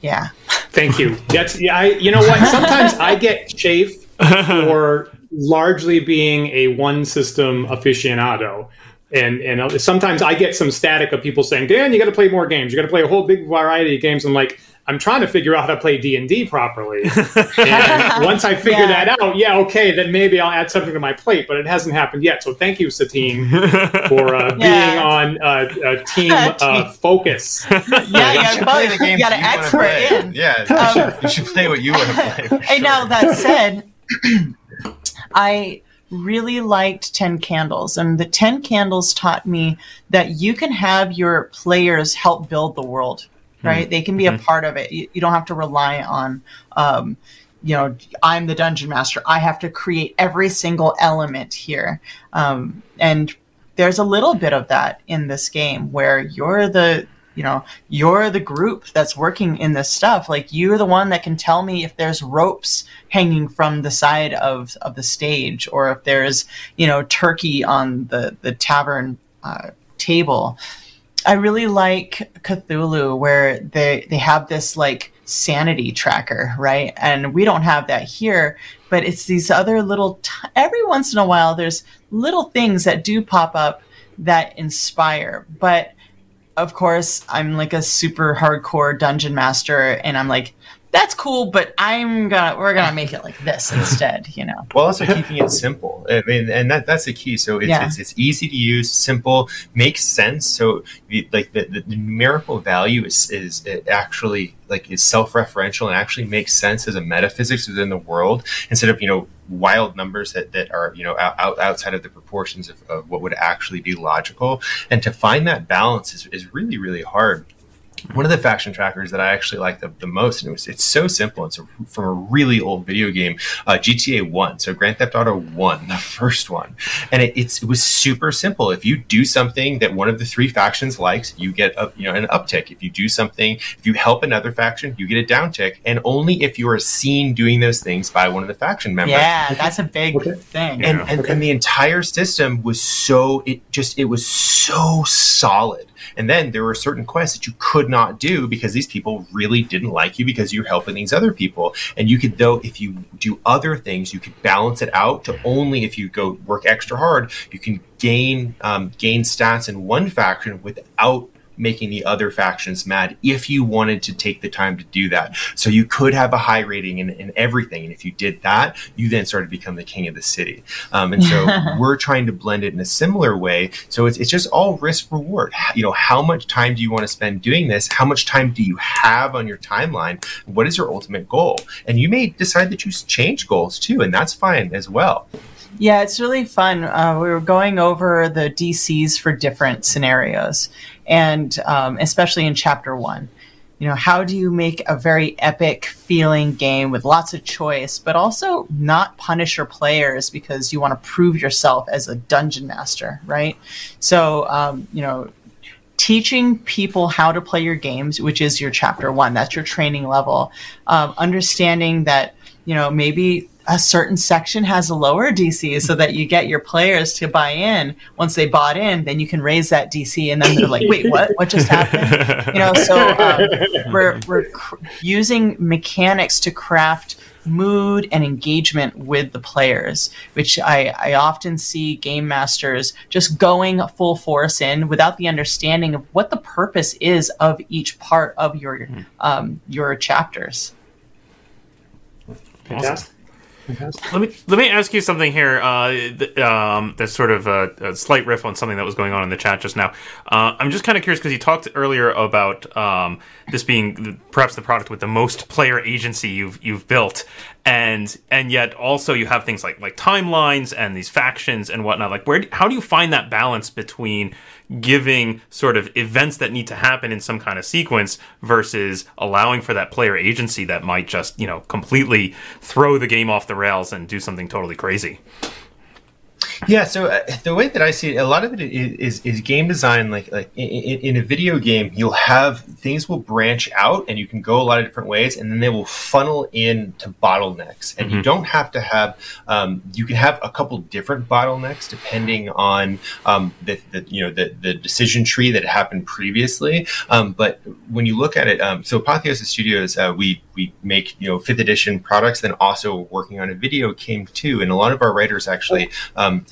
Yeah. Thank you. That's yeah I, you know what? Sometimes i get chafe for largely being a one system aficionado and and sometimes i get some static of people saying dan you got to play more games you got to play a whole big variety of games i'm like I'm trying to figure out how to play D and D properly. and once I figure yeah. that out, yeah, okay, then maybe I'll add something to my plate. But it hasn't happened yet. So thank you, Satine, for uh, yeah. being on uh, team uh, focus. yeah, you, you play the games you got an expert in. Yeah, um, you should play what you want to play. Sure. Hey, now that said, I really liked 10 candles and the 10 candles taught me that you can have your players help build the world right? Mm-hmm. They can be mm-hmm. a part of it. You, you, don't have to rely on, um, you know, I'm the dungeon master. I have to create every single element here. Um, and there's a little bit of that in this game where you're the, you know, you're the group that's working in this stuff. Like you're the one that can tell me if there's ropes hanging from the side of, of the stage or if there's, you know, turkey on the, the tavern uh, table. I really like Cthulhu where they they have this like sanity tracker, right? And we don't have that here, but it's these other little t- every once in a while there's little things that do pop up that inspire. But of course, I'm like a super hardcore dungeon master and I'm like that's cool, but I'm gonna we're gonna make it like this instead, you know. Well, also keeping it simple. I mean, and that that's the key. So it's, yeah. it's, it's easy to use, simple, makes sense. So like the, the, numerical value is is actually like is self-referential and actually makes sense as a metaphysics within the world instead of you know wild numbers that, that are you know out, outside of the proportions of, of what would actually be logical and to find that balance is, is really really hard one of the faction trackers that I actually like the, the most, and it was, it's so simple. It's a, from a really old video game, uh, GTA One, so Grand Theft Auto One, the first one, and it, it was super simple. If you do something that one of the three factions likes, you get a, you know an uptick. If you do something, if you help another faction, you get a downtick, and only if you are seen doing those things by one of the faction members. Yeah, that's a big okay. thing. And, and, and the entire system was so it just it was so solid and then there were certain quests that you could not do because these people really didn't like you because you're helping these other people. And you could, though, if you do other things, you could balance it out to only if you go work extra hard, you can gain um, gain stats in one faction without making the other factions mad if you wanted to take the time to do that. So you could have a high rating in, in everything. And if you did that, you then started to become the king of the city. Um, and so we're trying to blend it in a similar way. So it's, it's just all risk reward. You know, how much time do you want to spend doing this? How much time do you have on your timeline? What is your ultimate goal? And you may decide that you change goals too, and that's fine as well. Yeah, it's really fun. Uh, we were going over the DCs for different scenarios, and um, especially in chapter one. You know, how do you make a very epic feeling game with lots of choice, but also not punish your players because you want to prove yourself as a dungeon master, right? So, um, you know, teaching people how to play your games, which is your chapter one, that's your training level. Um, understanding that, you know, maybe a certain section has a lower DC so that you get your players to buy in. Once they bought in, then you can raise that DC, and then they're like, "Wait, what? What just happened?" You know. So um, we're we're cr- using mechanics to craft mood and engagement with the players, which I, I often see game masters just going full force in without the understanding of what the purpose is of each part of your um, your chapters. Fantastic. Let me let me ask you something here. Uh, th- um, that's sort of a, a, slight riff on something that was going on in the chat just now. Uh, I'm just kind of curious because you talked earlier about um, this being perhaps the product with the most player agency you've you've built, and and yet also you have things like like timelines and these factions and whatnot. Like where how do you find that balance between giving sort of events that need to happen in some kind of sequence versus allowing for that player agency that might just you know completely throw the game off the rails and do something totally crazy. Yeah, so uh, the way that I see it, a lot of it is is, game design. Like like in, in, a video game, you'll have things will branch out, and you can go a lot of different ways, and then they will funnel in to bottlenecks. And mm-hmm. you don't have to have. Um, you can have a couple different bottlenecks depending on um, the, the, you know the, the decision tree that happened previously. Um, but when you look at it, um, so Apotheosis Studios, uh, we we make you know fifth edition products, then also working on a video game too, and a lot of our writers actually.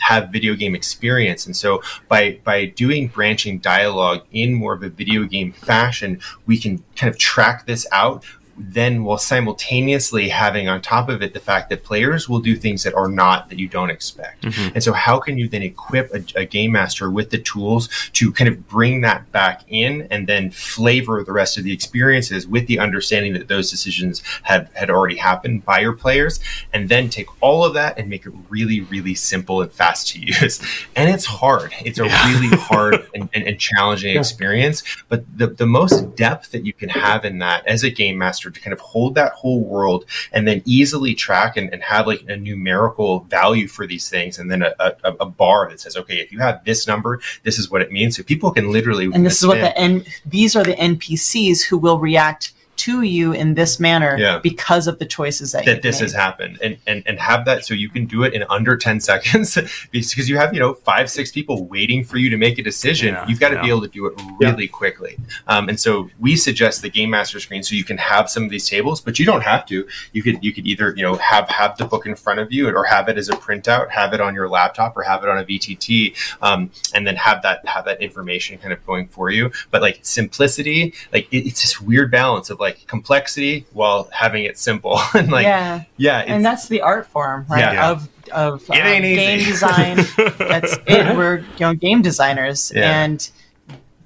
Have video game experience. And so by by doing branching dialogue in more of a video game fashion, we can kind of track this out then while simultaneously having on top of it the fact that players will do things that are not that you don't expect. Mm-hmm. And so how can you then equip a, a, game master with the tools to kind of bring that back in and then flavor the rest of the experiences with the understanding that those decisions have had already happened by your players and then take all of that and make it really, really simple and fast to use. And it's hard. It's a yeah. really hard and, and, and challenging yeah. experience. But the, the most depth that you can have in that as a game master to kind of hold that whole world and then easily track and, and have like a numerical value for these things and then a, a, a, bar that says okay if you have this number this is what it means. So people can literally and this is what the n these are the npcs who will react to you in this manner yeah. because of the choices that, that this made. has happened. And, and and have that so you can do it in under 10 seconds. Because you have you know five six people waiting for you to make a decision. Yeah, you've got to yeah. be able to do it really quickly. Um, and so we suggest the game master screen so you can have some of these tables but you don't have to. You could you could either you know have have the book in front of you or have it as a printout have it on your laptop or have it on a vtt um, and then have that have that information kind of going for you. But like simplicity like it, it's this weird balance of like like complexity while having it simple. And like yeah. yeah and that's the art form right yeah. of of um, game design. That's it. We're you know game designers. Yeah. and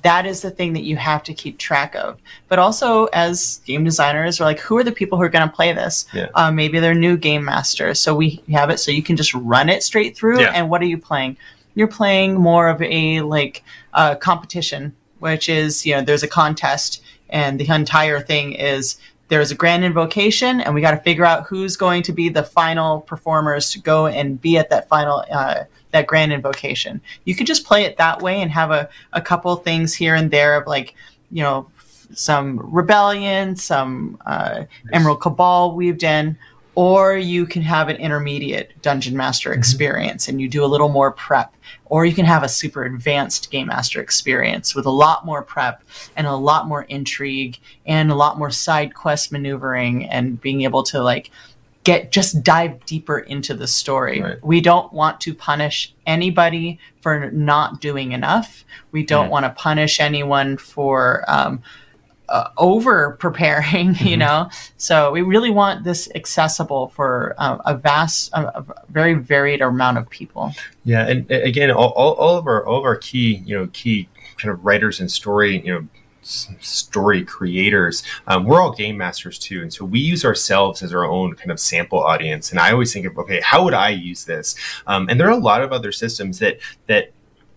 that is the thing that you have to keep track of. But also as game designers we're like who are the people who are going to play this? Yeah. um, maybe they're new game masters. So we have it so you can just run it straight through. Yeah. and what are you playing? You're playing more of a like uh, competition which is you know there's a contest and the entire thing is there's a grand invocation and we got to figure out who's going to be the final performers to go and be at that final uh, that grand invocation. You could just play it that way and have a, a couple things here and there of like you know some rebellion some uh, emerald cabal weaved in or you can have an intermediate dungeon master mm-hmm. experience and you do a little more prep or you can have a super advanced game master experience with a lot more prep and a lot more intrigue and a lot more side quest maneuvering and being able to like get just dive deeper into the story. Right. We don't want to punish anybody for not doing enough. We don't want to punish anyone for um, uh, over preparing. You Mhm. know, so we really want this accessible for uh, a vast, a, a very varied amount of people. Yeah, and uh, again, all, all, all of our all of our key you know key kind of writers and story you know story creators um, we're all game masters too and so we use ourselves as our own kind of sample audience and i always think of okay how would i use this um, and there are a lot of other systems that that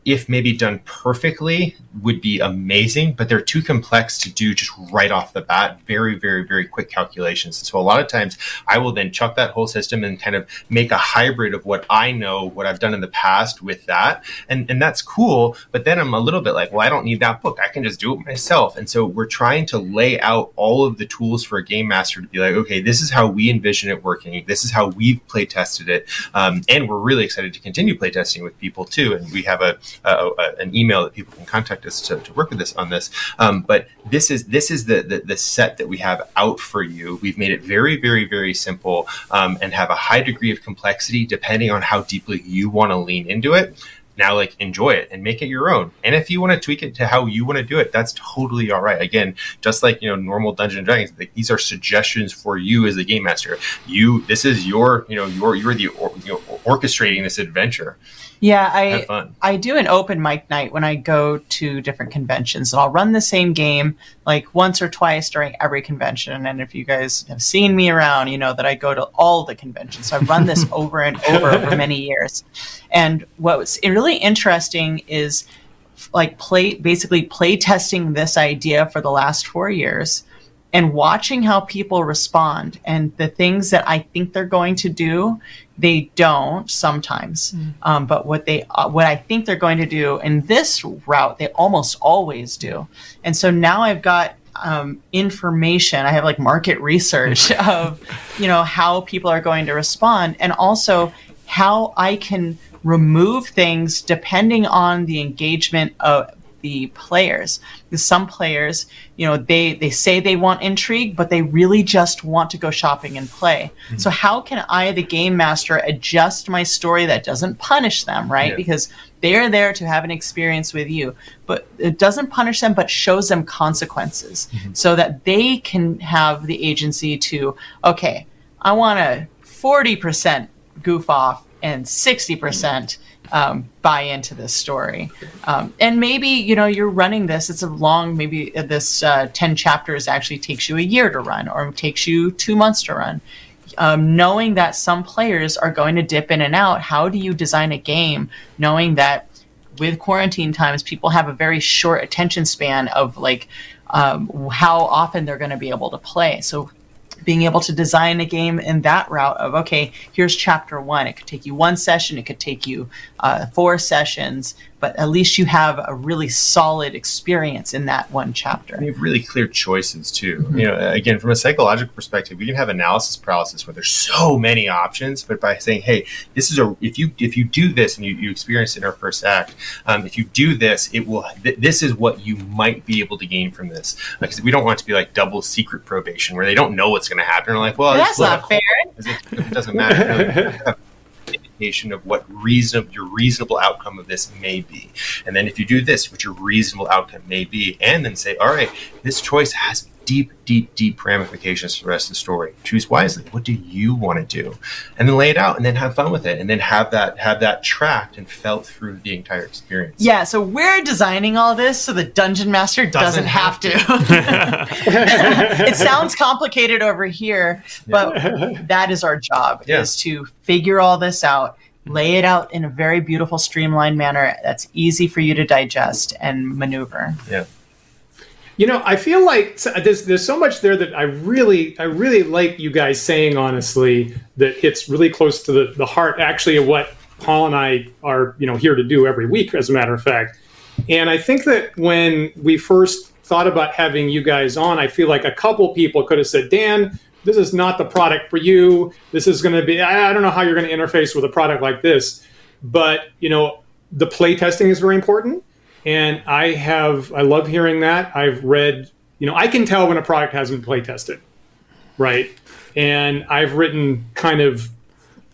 if maybe done perfectly would be amazing but they're too complex to do just right off the bat. Very very very quick calculations. So a lot of times i will then chuck that whole system and kind of make a hybrid of what i know what i've done in the past with that. And and that's cool but then i'm a little bit like well i don't need that book. I can just do it myself. And so we're trying to lay out all of the tools for a game master to be like okay this is how we envision it working. This is how we've play tested it. Um, and we're really excited to continue play testing with people too. And we have a, a, a an email that people can contact us to, to work with us on this. Um, but this is this is the, the the set that we have out for you. We've made it very very very simple um, and have a high degree of complexity depending on how deeply you want to lean into it. Now like enjoy it and make it your own. And if you want to tweak it to how you want to do it that's totally all right. Again just like you know normal dungeon and dragons like, these are suggestions for you as the game master. You this is your you know your you're the or, you know, orchestrating this adventure Yeah, I I do an open mic night when I go to different conventions, and I'll run the same game like once or twice during every convention. And if you guys have seen me around, you know that I go to all the conventions. So I've run this over and over over many years. And what was really interesting is like play basically play testing this idea for the last four years and watching how people respond and the things that I think they're going to do, they don't sometimes. Um, but what they uh, what I think they're going to do in this route, they almost always do. And so now I've got um, information. I have like market research of you know how people are going to respond, and also how I can remove things depending on the engagement of the players. Because some players you know they they say they want intrigue but they really just want to go shopping and play. Mm-hmm. So how can i the game master adjust my story that doesn't punish them right? Yeah. because they're there to have an experience with you. But it doesn't punish them but shows them consequences. Mm-hmm. So that they can have the agency to okay i want a 40% goof off and 60% um, buy into this story. Um, and maybe, you know, you're running this, it's a long, maybe this uh, 10 chapters actually takes you a year to run or takes you two months to run. Um, knowing that some players are going to dip in and out, how do you design a game knowing that with quarantine times, people have a very short attention span of like um, how often they're going to be able to play. So being able to design a game in that route of okay here's chapter one it could take you one session it could take you uh, four sessions but at least you have a really solid experience in that one chapter And you have really clear choices too. You know, again, from a psychological perspective, we can have analysis paralysis where there's so many options. But by saying, "Hey, this is a if you if you do this and you, you experience it in our first act, um, if you do this, it will. Th- this is what you might be able to gain from this." Because we don't want it to be like double secret probation where they don't know what's going to happen. They're like, "Well, I'll that's not it fair it, it doesn't matter. of what reason your reasonable outcome of this may be. And then if you do this what your reasonable outcome may be and then say all right this choice has deep deep deep ramifications for the rest of the story. Choose wisely. What do you want to do? And then lay it out and then have fun with it and then have that have that tracked and felt through the entire experience. Yeah so we're designing all this so the dungeon master doesn't, Doesn't have, have to. it sounds complicated over here but that is our job Yeah. is to figure all this out lay it out in a very beautiful streamlined manner that's easy for you to digest and maneuver. Yeah You know, I feel like there's there's so much there that I really I really like you guys saying honestly that hits really close to the, the heart actually of what Paul and I are you know here to do every week as a matter of fact. And I think that when we first thought about having you guys on, I feel like a couple people could have said, Dan, this is not the product for you. This is going to be I don't know how you're going to interface with a product like this, but you know the play testing is very important and I have I love hearing that. I've read, you know, I can tell when a product hasn't play tested, right? and I've written kind of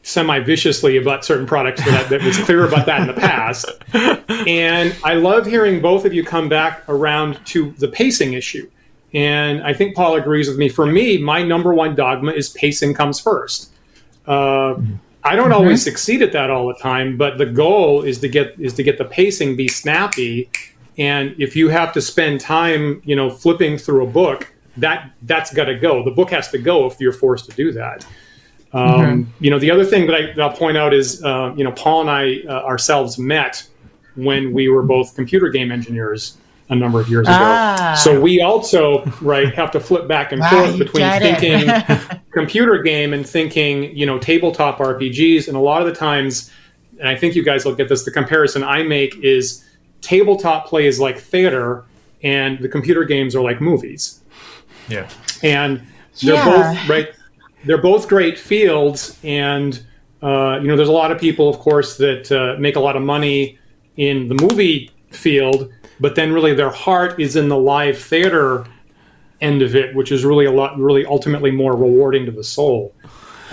semi viciously about certain products that, that was clear about that in the past. And I love hearing both of you come back around to the pacing issue. And I think Paul agrees with me. For me, my number one dogma is pacing comes first. Uh, I don't mm-hmm. always succeed at that all the time, but the goal is to get is to get the pacing be snappy. And if you have to spend time, you know, flipping through a book, that that's got to go. The book has to go if you're forced to do that. Um, mm-hmm. You know, the other thing that, I, will point out is, uh, you know, Paul and I uh, ourselves met when we were both computer game engineers a number of years ah. ago. So we also, right, have to flip back and forth between thinking computer game and thinking, you know, tabletop RPGs. And a lot of the times, and I think you guys will get this, the comparison I make is tabletop play is like theater and the computer games are like movies. Yeah. And they're yeah. both, right, they're both great fields. And, uh, you know, there's a lot of people, of course, that uh, make a lot of money in the movie field but then really their heart is in the live theater end of it, which is really a lot, really ultimately more rewarding to the soul.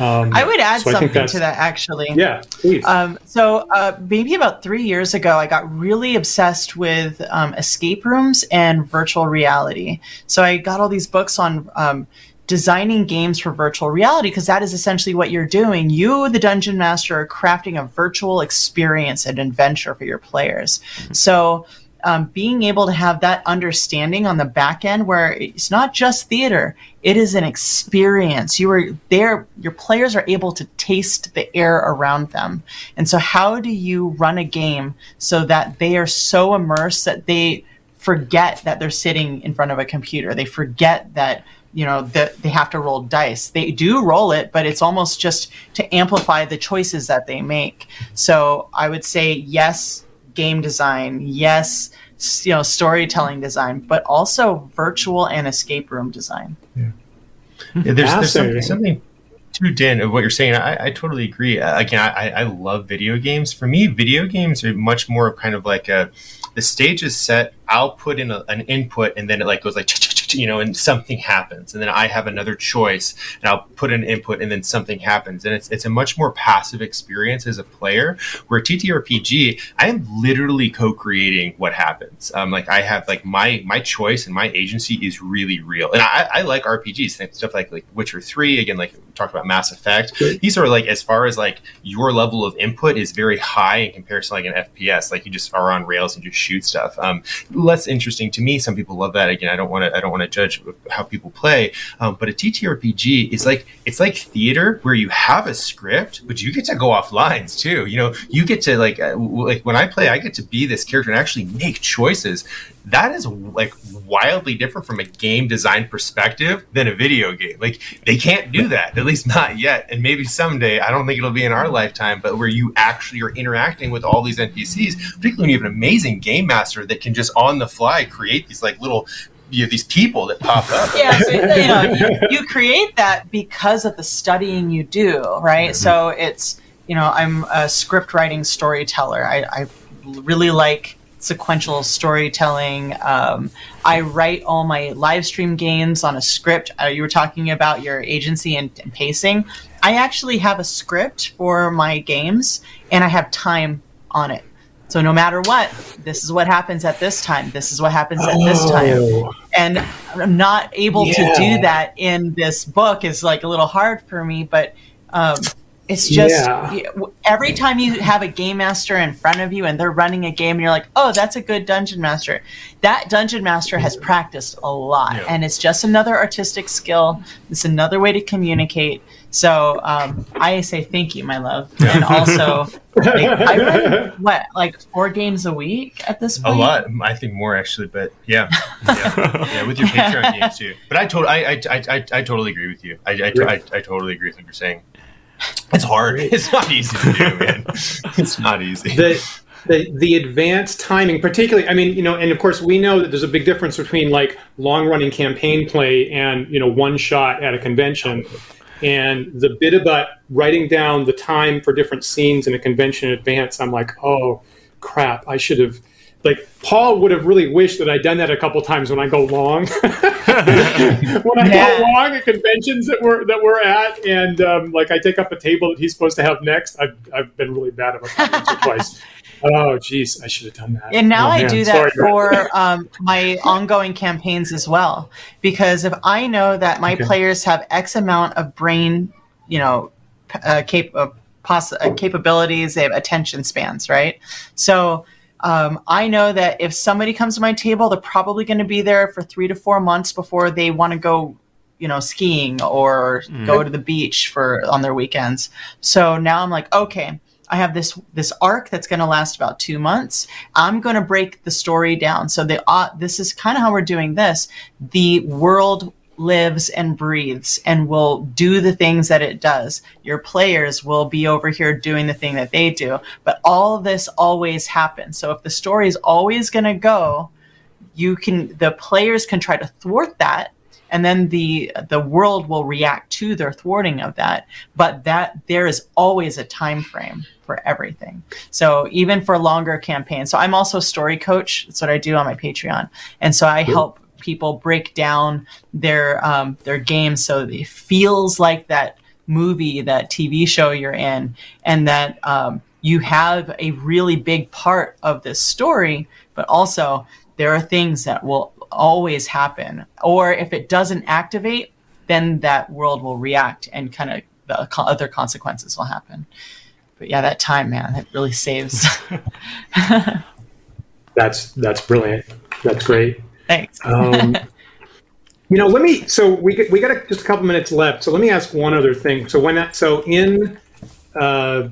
Um, I would add so something to that actually. Yeah, please. Um, so uh, maybe about three years ago, I got really obsessed with um, escape rooms and virtual reality. So I got all these books on um, designing games for virtual reality because that is essentially what you're doing. You, the dungeon master, are crafting a virtual experience and adventure for your players. So um, being able to have that understanding on the back end where it's not just theater it is an experience. You are there your players are able to taste the air around them. And so how do you run a game so that they are so immersed that they forget that they're sitting in front of a computer? They forget that you know that they have to roll dice. They do roll it but it's almost just to amplify the choices that they make. So i would say yes game design, yes, you know, storytelling design, but also virtual and escape room design. Yeah, yeah there's, there's something, something to Dan of what you're saying. I, I totally agree. Uh, again, I, I love video games. For me, video games are much more of kind of like a the stage is set. I'll put in a, an input, and then it like goes like you know, and something happens, and then I have another choice, and I'll put an input, and then something happens, and it's it's a much more passive experience as a player. Where TTRPG, I am literally co-creating what happens. Um, like I have like my my choice and my agency is really real, and I, I like RPGs, stuff like like Witcher Three. Again, like we talked about Mass Effect. These are like as far as like your level of input is very high in comparison to like an FPS. Like you just are on rails and just shoot stuff. Um, less interesting to me. Some people love that. Again, I don't want to. I don't want to judge how people play. Um, but a TTRPG is like it's like theater where you have a script, but you get to go off lines too. You know, you get to like uh, like when I play, I get to be this character and actually make choices. That is like wildly different from a game design perspective than a video game. Like they can't do that, at least not yet. And maybe someday, I don't think it'll be in our lifetime, but where you actually are interacting with all these NPCs, particularly when you have an amazing game master that can just on the fly create these like little you know, these people that pop up. Yeah, so, you, know, you, you, create that because of the studying you do, right? Mm-hmm. So it's you know, I'm a script writing storyteller. I, I really like sequential storytelling. Um, I write all my live stream games on a script. Uh, you were talking about your agency and, and pacing. I actually have a script for my games, and I have time on it. So no matter what, this is what happens at this time. This is what happens at oh. this time. Oh. And I'm not able yeah. to do that in this book is like a little hard for me, but um, it's just yeah. every time you have a game master in front of you and they're running a game and you're like, "Oh, that's a good dungeon master." That dungeon master has practiced a lot yeah. and it's just another artistic skill. It's another way to communicate so um, I say thank you, my love, and also like, I run what like four games a week at this point. A lot, I think more actually, but yeah, yeah, yeah with your Patreon games too. But I totally, I, I, I, I, totally agree with you. I, I, I, I totally agree with what you're saying. It's hard. It's not easy to do, man. It's not easy. The, the, the advanced timing, particularly, I mean, you know, and of course we know that there's a big difference between like long running campaign play and, you know, one shot at a convention. And the bit about writing down the time for different scenes in a convention in advance, I'm like, oh crap, I should have like Paul would have really wished that I'd done that a couple times when I go long. when I Yeah. go long at conventions that we're that we're at, and um, like I take up a table that he's supposed to have next, I've I've been really bad about that once or twice. Oh, geez, I should have done that. And now Oh, I do sorry, that for um, my ongoing campaigns as well. Because if I know that my Okay. players have X amount of brain, you know, uh, cap- uh, poss- uh, capabilities, they have attention spans, right? So um, I know that if somebody comes to my table, they're probably going to be there for three to four months before they want to go, you know, skiing or go to the beach for on their weekends. So now I'm like, okay, I have this this arc that's going to last about two months. I'm going to break the story down. So the uh, this is kind of how we're doing this. The world lives and breathes and will do the things that it does. Your players will be over here doing the thing that they do, but all this always happens. So if the story is always going to go, you can the players can try to thwart that and then the the world will react to their thwarting of that. But that there is always a time frame for everything. So even for longer campaigns. So i'm also a story coach. That's what i do on my patreon. And so i help people break down their um, their games so it feels like that movie that tv show you're in and that um, you have a really big part of this story but also there are things that will always happen or if it doesn't activate then that world will react and kind of the co- other consequences will happen but yeah that time man it really saves That's that's brilliant. That's great. Thanks Um, you know, let me. So we we got a, just a couple minutes left. So let me ask one other thing. So when that, so in uh,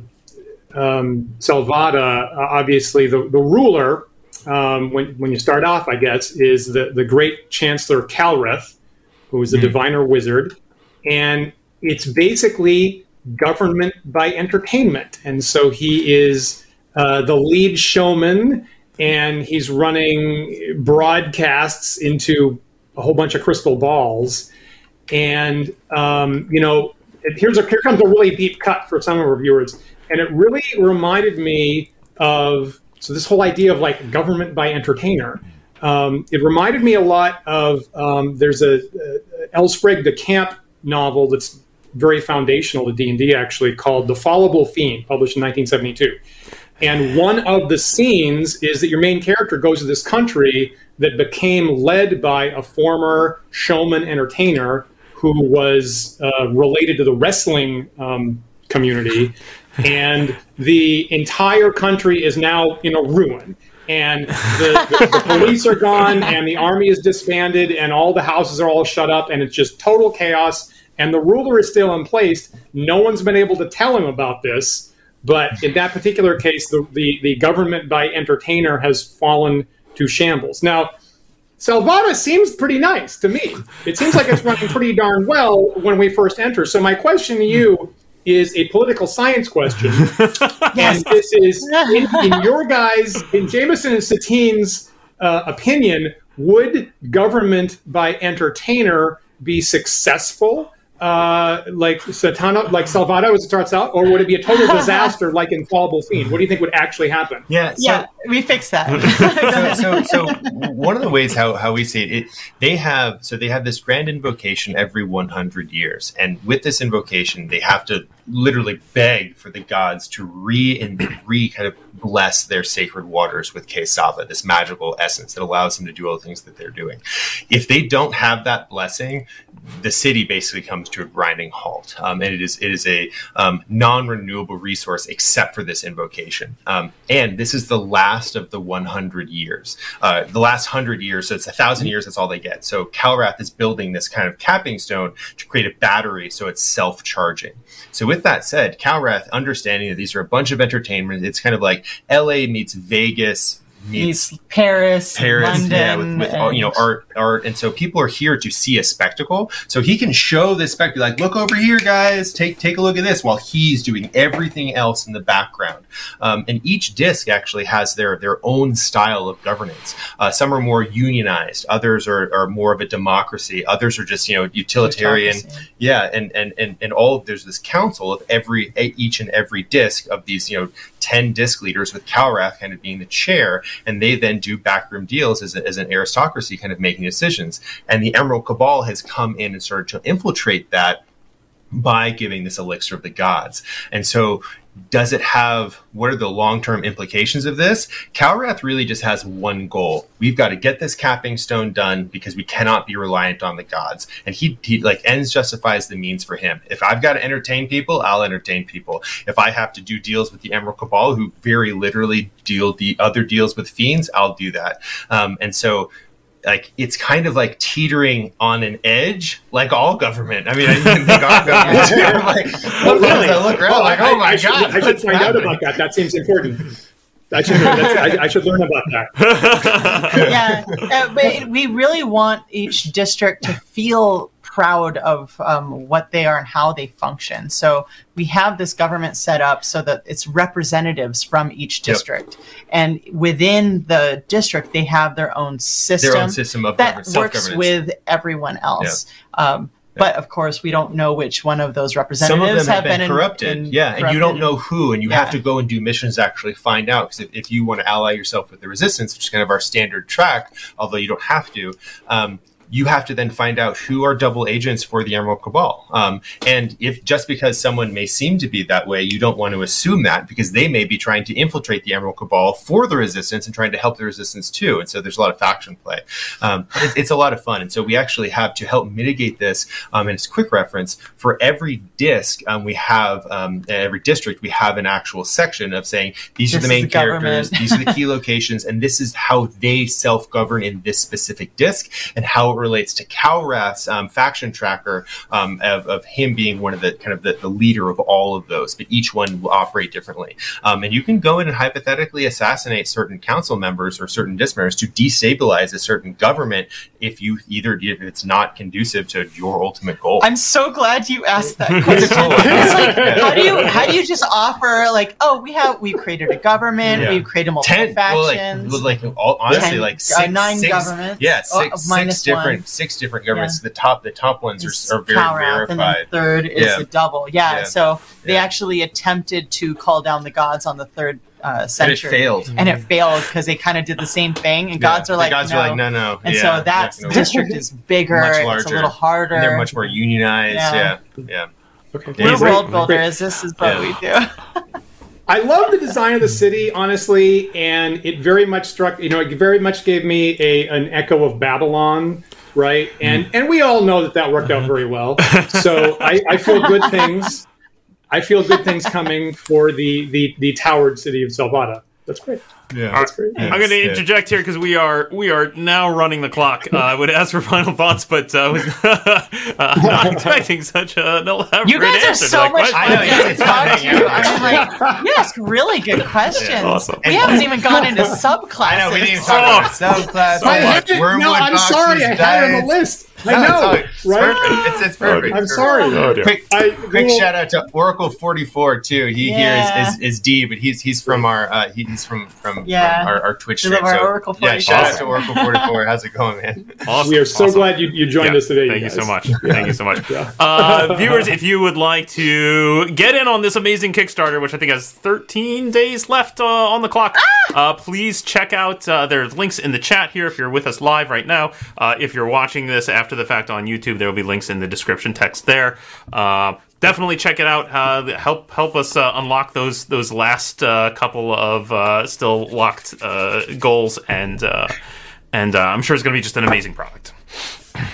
um, Salvata, uh, obviously the the ruler um, when when you start off, I guess, is the the great Chancellor Calreth, who is the diviner wizard, and it's basically government by entertainment, and so he is uh, the lead showman, and he's running broadcasts into a whole bunch of crystal balls, and um, you know, here's a here comes a really deep cut for some of our viewers, and it really reminded me of so this whole idea of like government by entertainer. Um, it reminded me a lot of um, there's a, a L. Sprague de Camp novel that's very foundational to D and D actually called The Fallible Fiend, published in 1972. And one of the scenes is that your main character goes to this country that became led by a former showman entertainer who was uh, related to the wrestling um, community. And the entire country is now in a ruin. And the, the, the police are gone, and the army is disbanded, and all the houses are all shut up, and it's just total chaos. And the ruler is still in place. No one's been able to tell him about this. But in that particular case, the, the, the government by entertainer has fallen to shambles. Now, Salvata seems pretty nice to me. It seems like it's running pretty darn well when we first enter. So, my question to you is a political science question. And this is, in, in your guys, in Jameson and Satine's uh, opinion, would government by entertainer be successful? Uh, like Satana, like Salvata as it starts out, or would it be a total disaster like in Fallible Fiend? What do you think would actually happen? Yeah. So, yeah we fixed that so, so, so one of the ways how, how we see it, it, they have so they have this grand invocation every 100 years, and with this invocation, they have to literally beg for the gods to re and re kind of bless their sacred waters with Kesava, this magical essence that allows them to do all the things that they're doing. If they don't have that blessing, the city basically comes to a grinding halt, um, and it is it is a um, non-renewable resource except for this invocation. Um, and this is the last of the 100 years, uh, the last hundred years. So it's a thousand years. That's all they get. So Calrath is building this kind of capping stone to create a battery, so it's self-charging. So with that said, Calrath, understanding that these are a bunch of entertainment, it's kind of like L.A. meets Vegas. Meets Meets Paris, Paris, London, yeah, with, with all, you know and- art, art, and so people are here to see a spectacle. So he can show this spectacle, like, look over here, guys, take take a look at this, while he's doing everything else in the background. Um, and each disc actually has their their own style of governance. Uh, some are more unionized, others are, are more of a democracy, others are just you know utilitarian. Autocracy. Yeah, and and and and all there's this council of every each and every disc of these you know ten disc leaders with Calrath kind of being the chair, and they then do backroom deals as, a, as an aristocracy, kind of making decisions. And the Emerald Cabal has come in and started to infiltrate that by giving this elixir of the gods. And so does it have what are the long-term implications of this? Calrath really just has one goal. We've got to get this capping stone done because we cannot be reliant on the gods. And he, he like ends justifies the means for him. If i've got to entertain people i'll entertain people. If i have to do deals with the emerald cabal who very literally deal the other deals with fiends i'll do that. Um, and so like it's kind of like teetering on an edge, like all government. I mean, I even think our government. like, oh, really? I look around, well, like, oh my I, I god! Should, I should find happening? out about that. That seems important. I should, I, I should learn about that. yeah, uh, we really want each district to feel proud of um, what they are and how they function. So we have this government set up so that it's representatives from each district, yep. and within the district they have their own system, their own system of that works with everyone else. Um, but of course, we don't know which one of those representatives Some of them have, have been, been, corrupted. In, in yeah, corrupted. and you don't know who, and you yeah. have to go and do missions to actually find out. Because if, if, you want to ally yourself with the resistance, which is kind of our standard track, although you don't have to, um, you have to then find out who are double agents for the Emerald Cabal. Um, and if just because someone may seem to be that way, you don't want to assume that because they may be trying to infiltrate the Emerald Cabal for the resistance and trying to help the resistance too. And so there's a lot of faction play. Um, it, it's a lot of fun. And so we actually have to help mitigate this. Um, and it's quick reference for every disc, um, we have um, every district, we have an actual section of saying these this are the main the characters, these are the key locations, and this is how they self govern in this specific disc and how relates to Calrath's um, faction tracker um, of, of, him being one of the kind of the, the, leader of all of those, but each one will operate differently. Um, and you can go in and hypothetically assassinate certain council members or certain dismers to destabilize a certain government if you either if it's not conducive to your ultimate goal. I'm so glad you asked that question. like, how do you how do you just offer like oh we have we created a government yeah. we've created multiple Ten, factions well, like, well, like all, honestly Ten, like uh, six, uh, nine six, governments yeah six, oh, six different different six different governments. Yeah. The top the top ones are, are very Calrath, verified. And then third is yeah. a double. Yeah. yeah. So they actually attempted to call down the gods on the third uh, century. And it failed. And it failed because they kind of did the same thing. And gods are like, gods no. are like, no, no. And so that district is bigger. Much larger. It's a little harder. And they're much more unionized. Yeah. Yeah. Okay. We're world builders. This is what we do. I love the design of the city, honestly, and it very much struck. You know, it very much gave me a an echo of Babylon right? And mm. and we all know that that worked out very well. So I, I feel good things. I feel good things coming for the the the towered city of Salvata. That's great. Yeah, that's great. I'm going to interject here because we are we are now running the clock. Uh, I would ask for final thoughts, but uh, was uh, not expecting such an elaborate You guys are answer so much fun to talk to. I'm like, you ask really good questions. Yeah, awesome. We haven't even gone into subclasses. I know we didn't even talk about subclasses. no, I'm sorry. I had it on the list. I no, know, it's right? Perfect. It's, it's perfect. I'm sorry. Oh, quick, I, quick shout out to Oracle 44 too. He yeah. here is, is, is, D, but he's he's from our uh, he's from from, yeah. from our, our Twitch stream. Our so, Oracle 44. Yeah, shout awesome. out to Oracle 44. How's it going, man? Awesome. We are so awesome. glad you, you joined yeah. us today. Thank you, you so much. Yeah. Thank you so much. Uh, viewers, if you would like to get in on this amazing Kickstarter, which I think has 13 days left uh, on the clock, ah! uh, please check out. Uh, there's links in the chat here if you're with us live right now. Uh, if you're watching this after the fact on YouTube YouTube. There will be links in the description text there. Uh, definitely check it out. Uh, help help us uh, unlock those those last uh, couple of uh, still locked uh, goals, and and I'm sure it's going to be just an amazing product.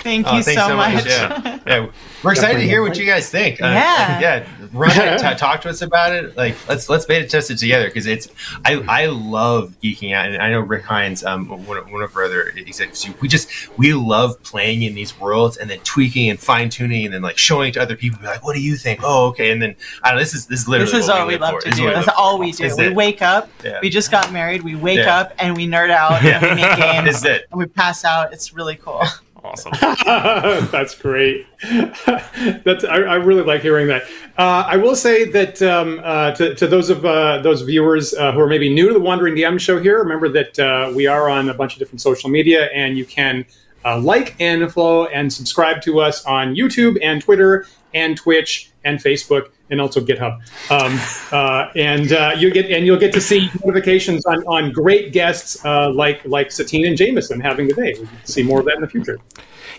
Thank oh, you so, so, much. much. Yeah. yeah. we're excited to hear what you guys think. Uh, yeah, yeah. Run it, t- talk to us about it. Like, let's let's beta test it together because it's. I I love geeking out, and I know Rick Hines, um, one of, one of our other executives. We just we love playing in these worlds and then tweaking and fine tuning and then like showing it to other people. Like, what do you think? Oh, okay. And then I don't know. This is this is literally this is all we, we love for. to do. That's all we do. We wake up. Yeah. We just got married. We wake yeah. up and we nerd out and we make games. Is it? And we pass out. It's really cool. Awesome. That's great. That's I, I, really like hearing that. Uh, I will say that um, uh, to, to, those of uh, those viewers uh, who are maybe new to the Wandering DM show here, remember that uh, we are on a bunch of different social media, and you can like and follow and subscribe to us on YouTube and Twitter and Twitch and Facebook and also GitHub. Um, uh, and uh, you get and you'll get to see notifications on, on great guests uh, like like Satine and Jameson having the day. We'll see more of that in the future.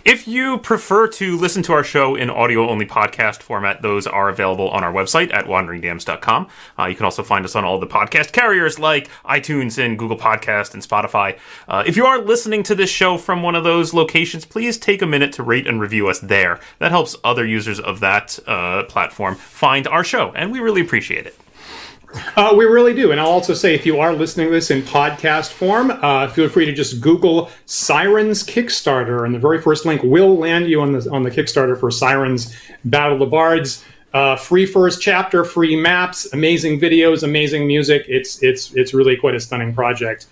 If you prefer to listen to our show in audio only podcast format, those are available on our website at wanderingdms.com. Uh, you can also find us on all the podcast carriers like iTunes and Google Podcast and Spotify. Uh, if you are listening to this show from one of those locations, please take a minute to rate and review us there. That helps other users of that uh, platform find our show, and we really appreciate it. Uh, we really do. And I'll also say if you are listening to this in podcast form, uh, feel free to just Google Sirens Kickstarter. And the very first link will land you on the, on the Kickstarter for Sirens Battle of the Bards. Uh, free first chapter, free maps, amazing videos, amazing music. It's it's it's really quite a stunning project.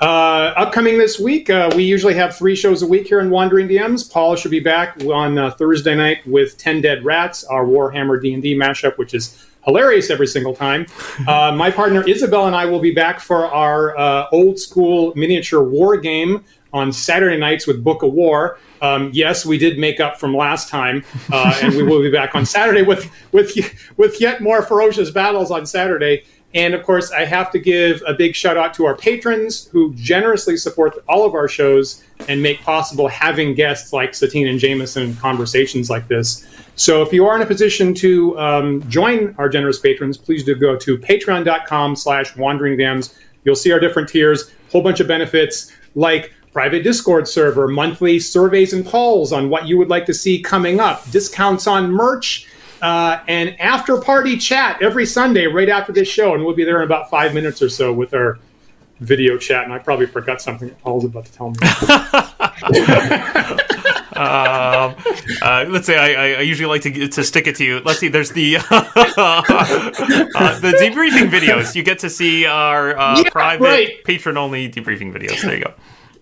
Uh, upcoming this week, uh, we usually have three shows a week here in Wandering DMs. Paul should be back on uh, Thursday night with Ten Dead Rats, our Warhammer D and D mashup, which is hilarious every single time. Uh, my partner Isabel and I will be back for our uh, old school miniature war game on Saturday nights with Book of War. Um, yes, we did make up from last time, uh, and we will be back on Saturday with with with yet more ferocious battles on Saturday. And of course, I have to give a big shout out to our patrons who generously support all of our shows and make possible having guests like Satine and Jameson and conversations like this. So if you are in a position to um, join our generous patrons, please do go to patreon.com slash wanderingdms. You'll see our different tiers, whole bunch of benefits like private Discord server, monthly surveys and polls on what you would like to see coming up, discounts on merch, uh, and after party chat every Sunday right after this show. And we'll be there in about five minutes or so with our video chat. And I probably forgot something that Paul's about to tell me. um, uh, let's say I, I, usually like to to stick it to you. Let's see. There's the uh, the debriefing videos. You get to see our uh, yeah, private right. patron only debriefing videos. There you go.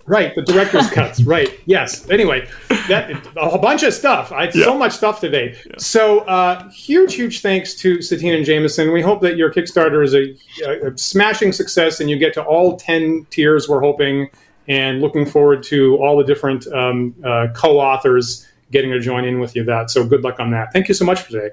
Right, the director's cuts. Right. Yes. Anyway, that a bunch of stuff. I yeah. so much stuff today. Yeah. So uh, huge, huge thanks to Satine and Jameson. We hope that your Kickstarter is a, a smashing success and you get to all ten tiers. We're hoping and looking forward to all the different um, uh, co-authors getting to join in with you. That so good luck on that. Thank you so much for today.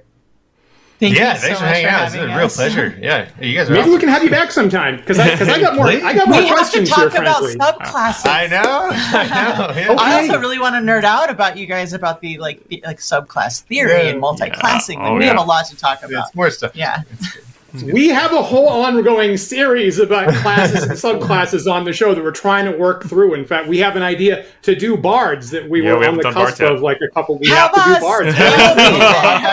Thank yeah, thanks so for hanging out. It's a real pleasure. Yeah, you guys. Maybe awesome. we can have you back sometime because I because I got more I got more we questions have to talk here, about frankly. subclasses. I know. I know. Yeah. Okay. I also really want to nerd out about you guys about the like the, like subclass theory yeah. and multi-classing. Yeah. Oh, we have a lot to talk about. It's more stuff. Yeah. We have a whole ongoing series about classes and subclasses on the show that we're trying to work through. In fact, we have an idea to do bards that we yeah, were we on the cusp of like a couple. We have, have to do bards,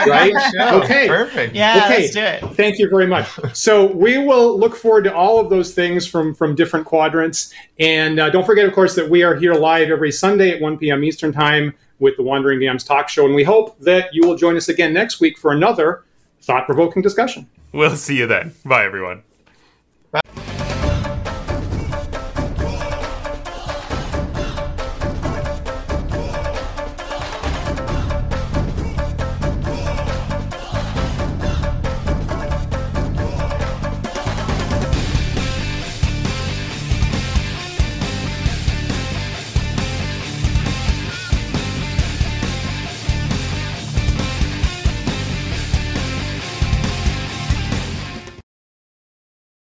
right? Okay, perfect. Yeah, okay. let's do it. Thank you very much. So we will look forward to all of those things from from different quadrants, and uh, don't forget, of course, that we are here live every Sunday at 1 p.m. Eastern Time with the Wandering DMs talk show, and we hope that you will join us again next week for another thought provoking discussion. We'll see you then. Bye, everyone. Bye.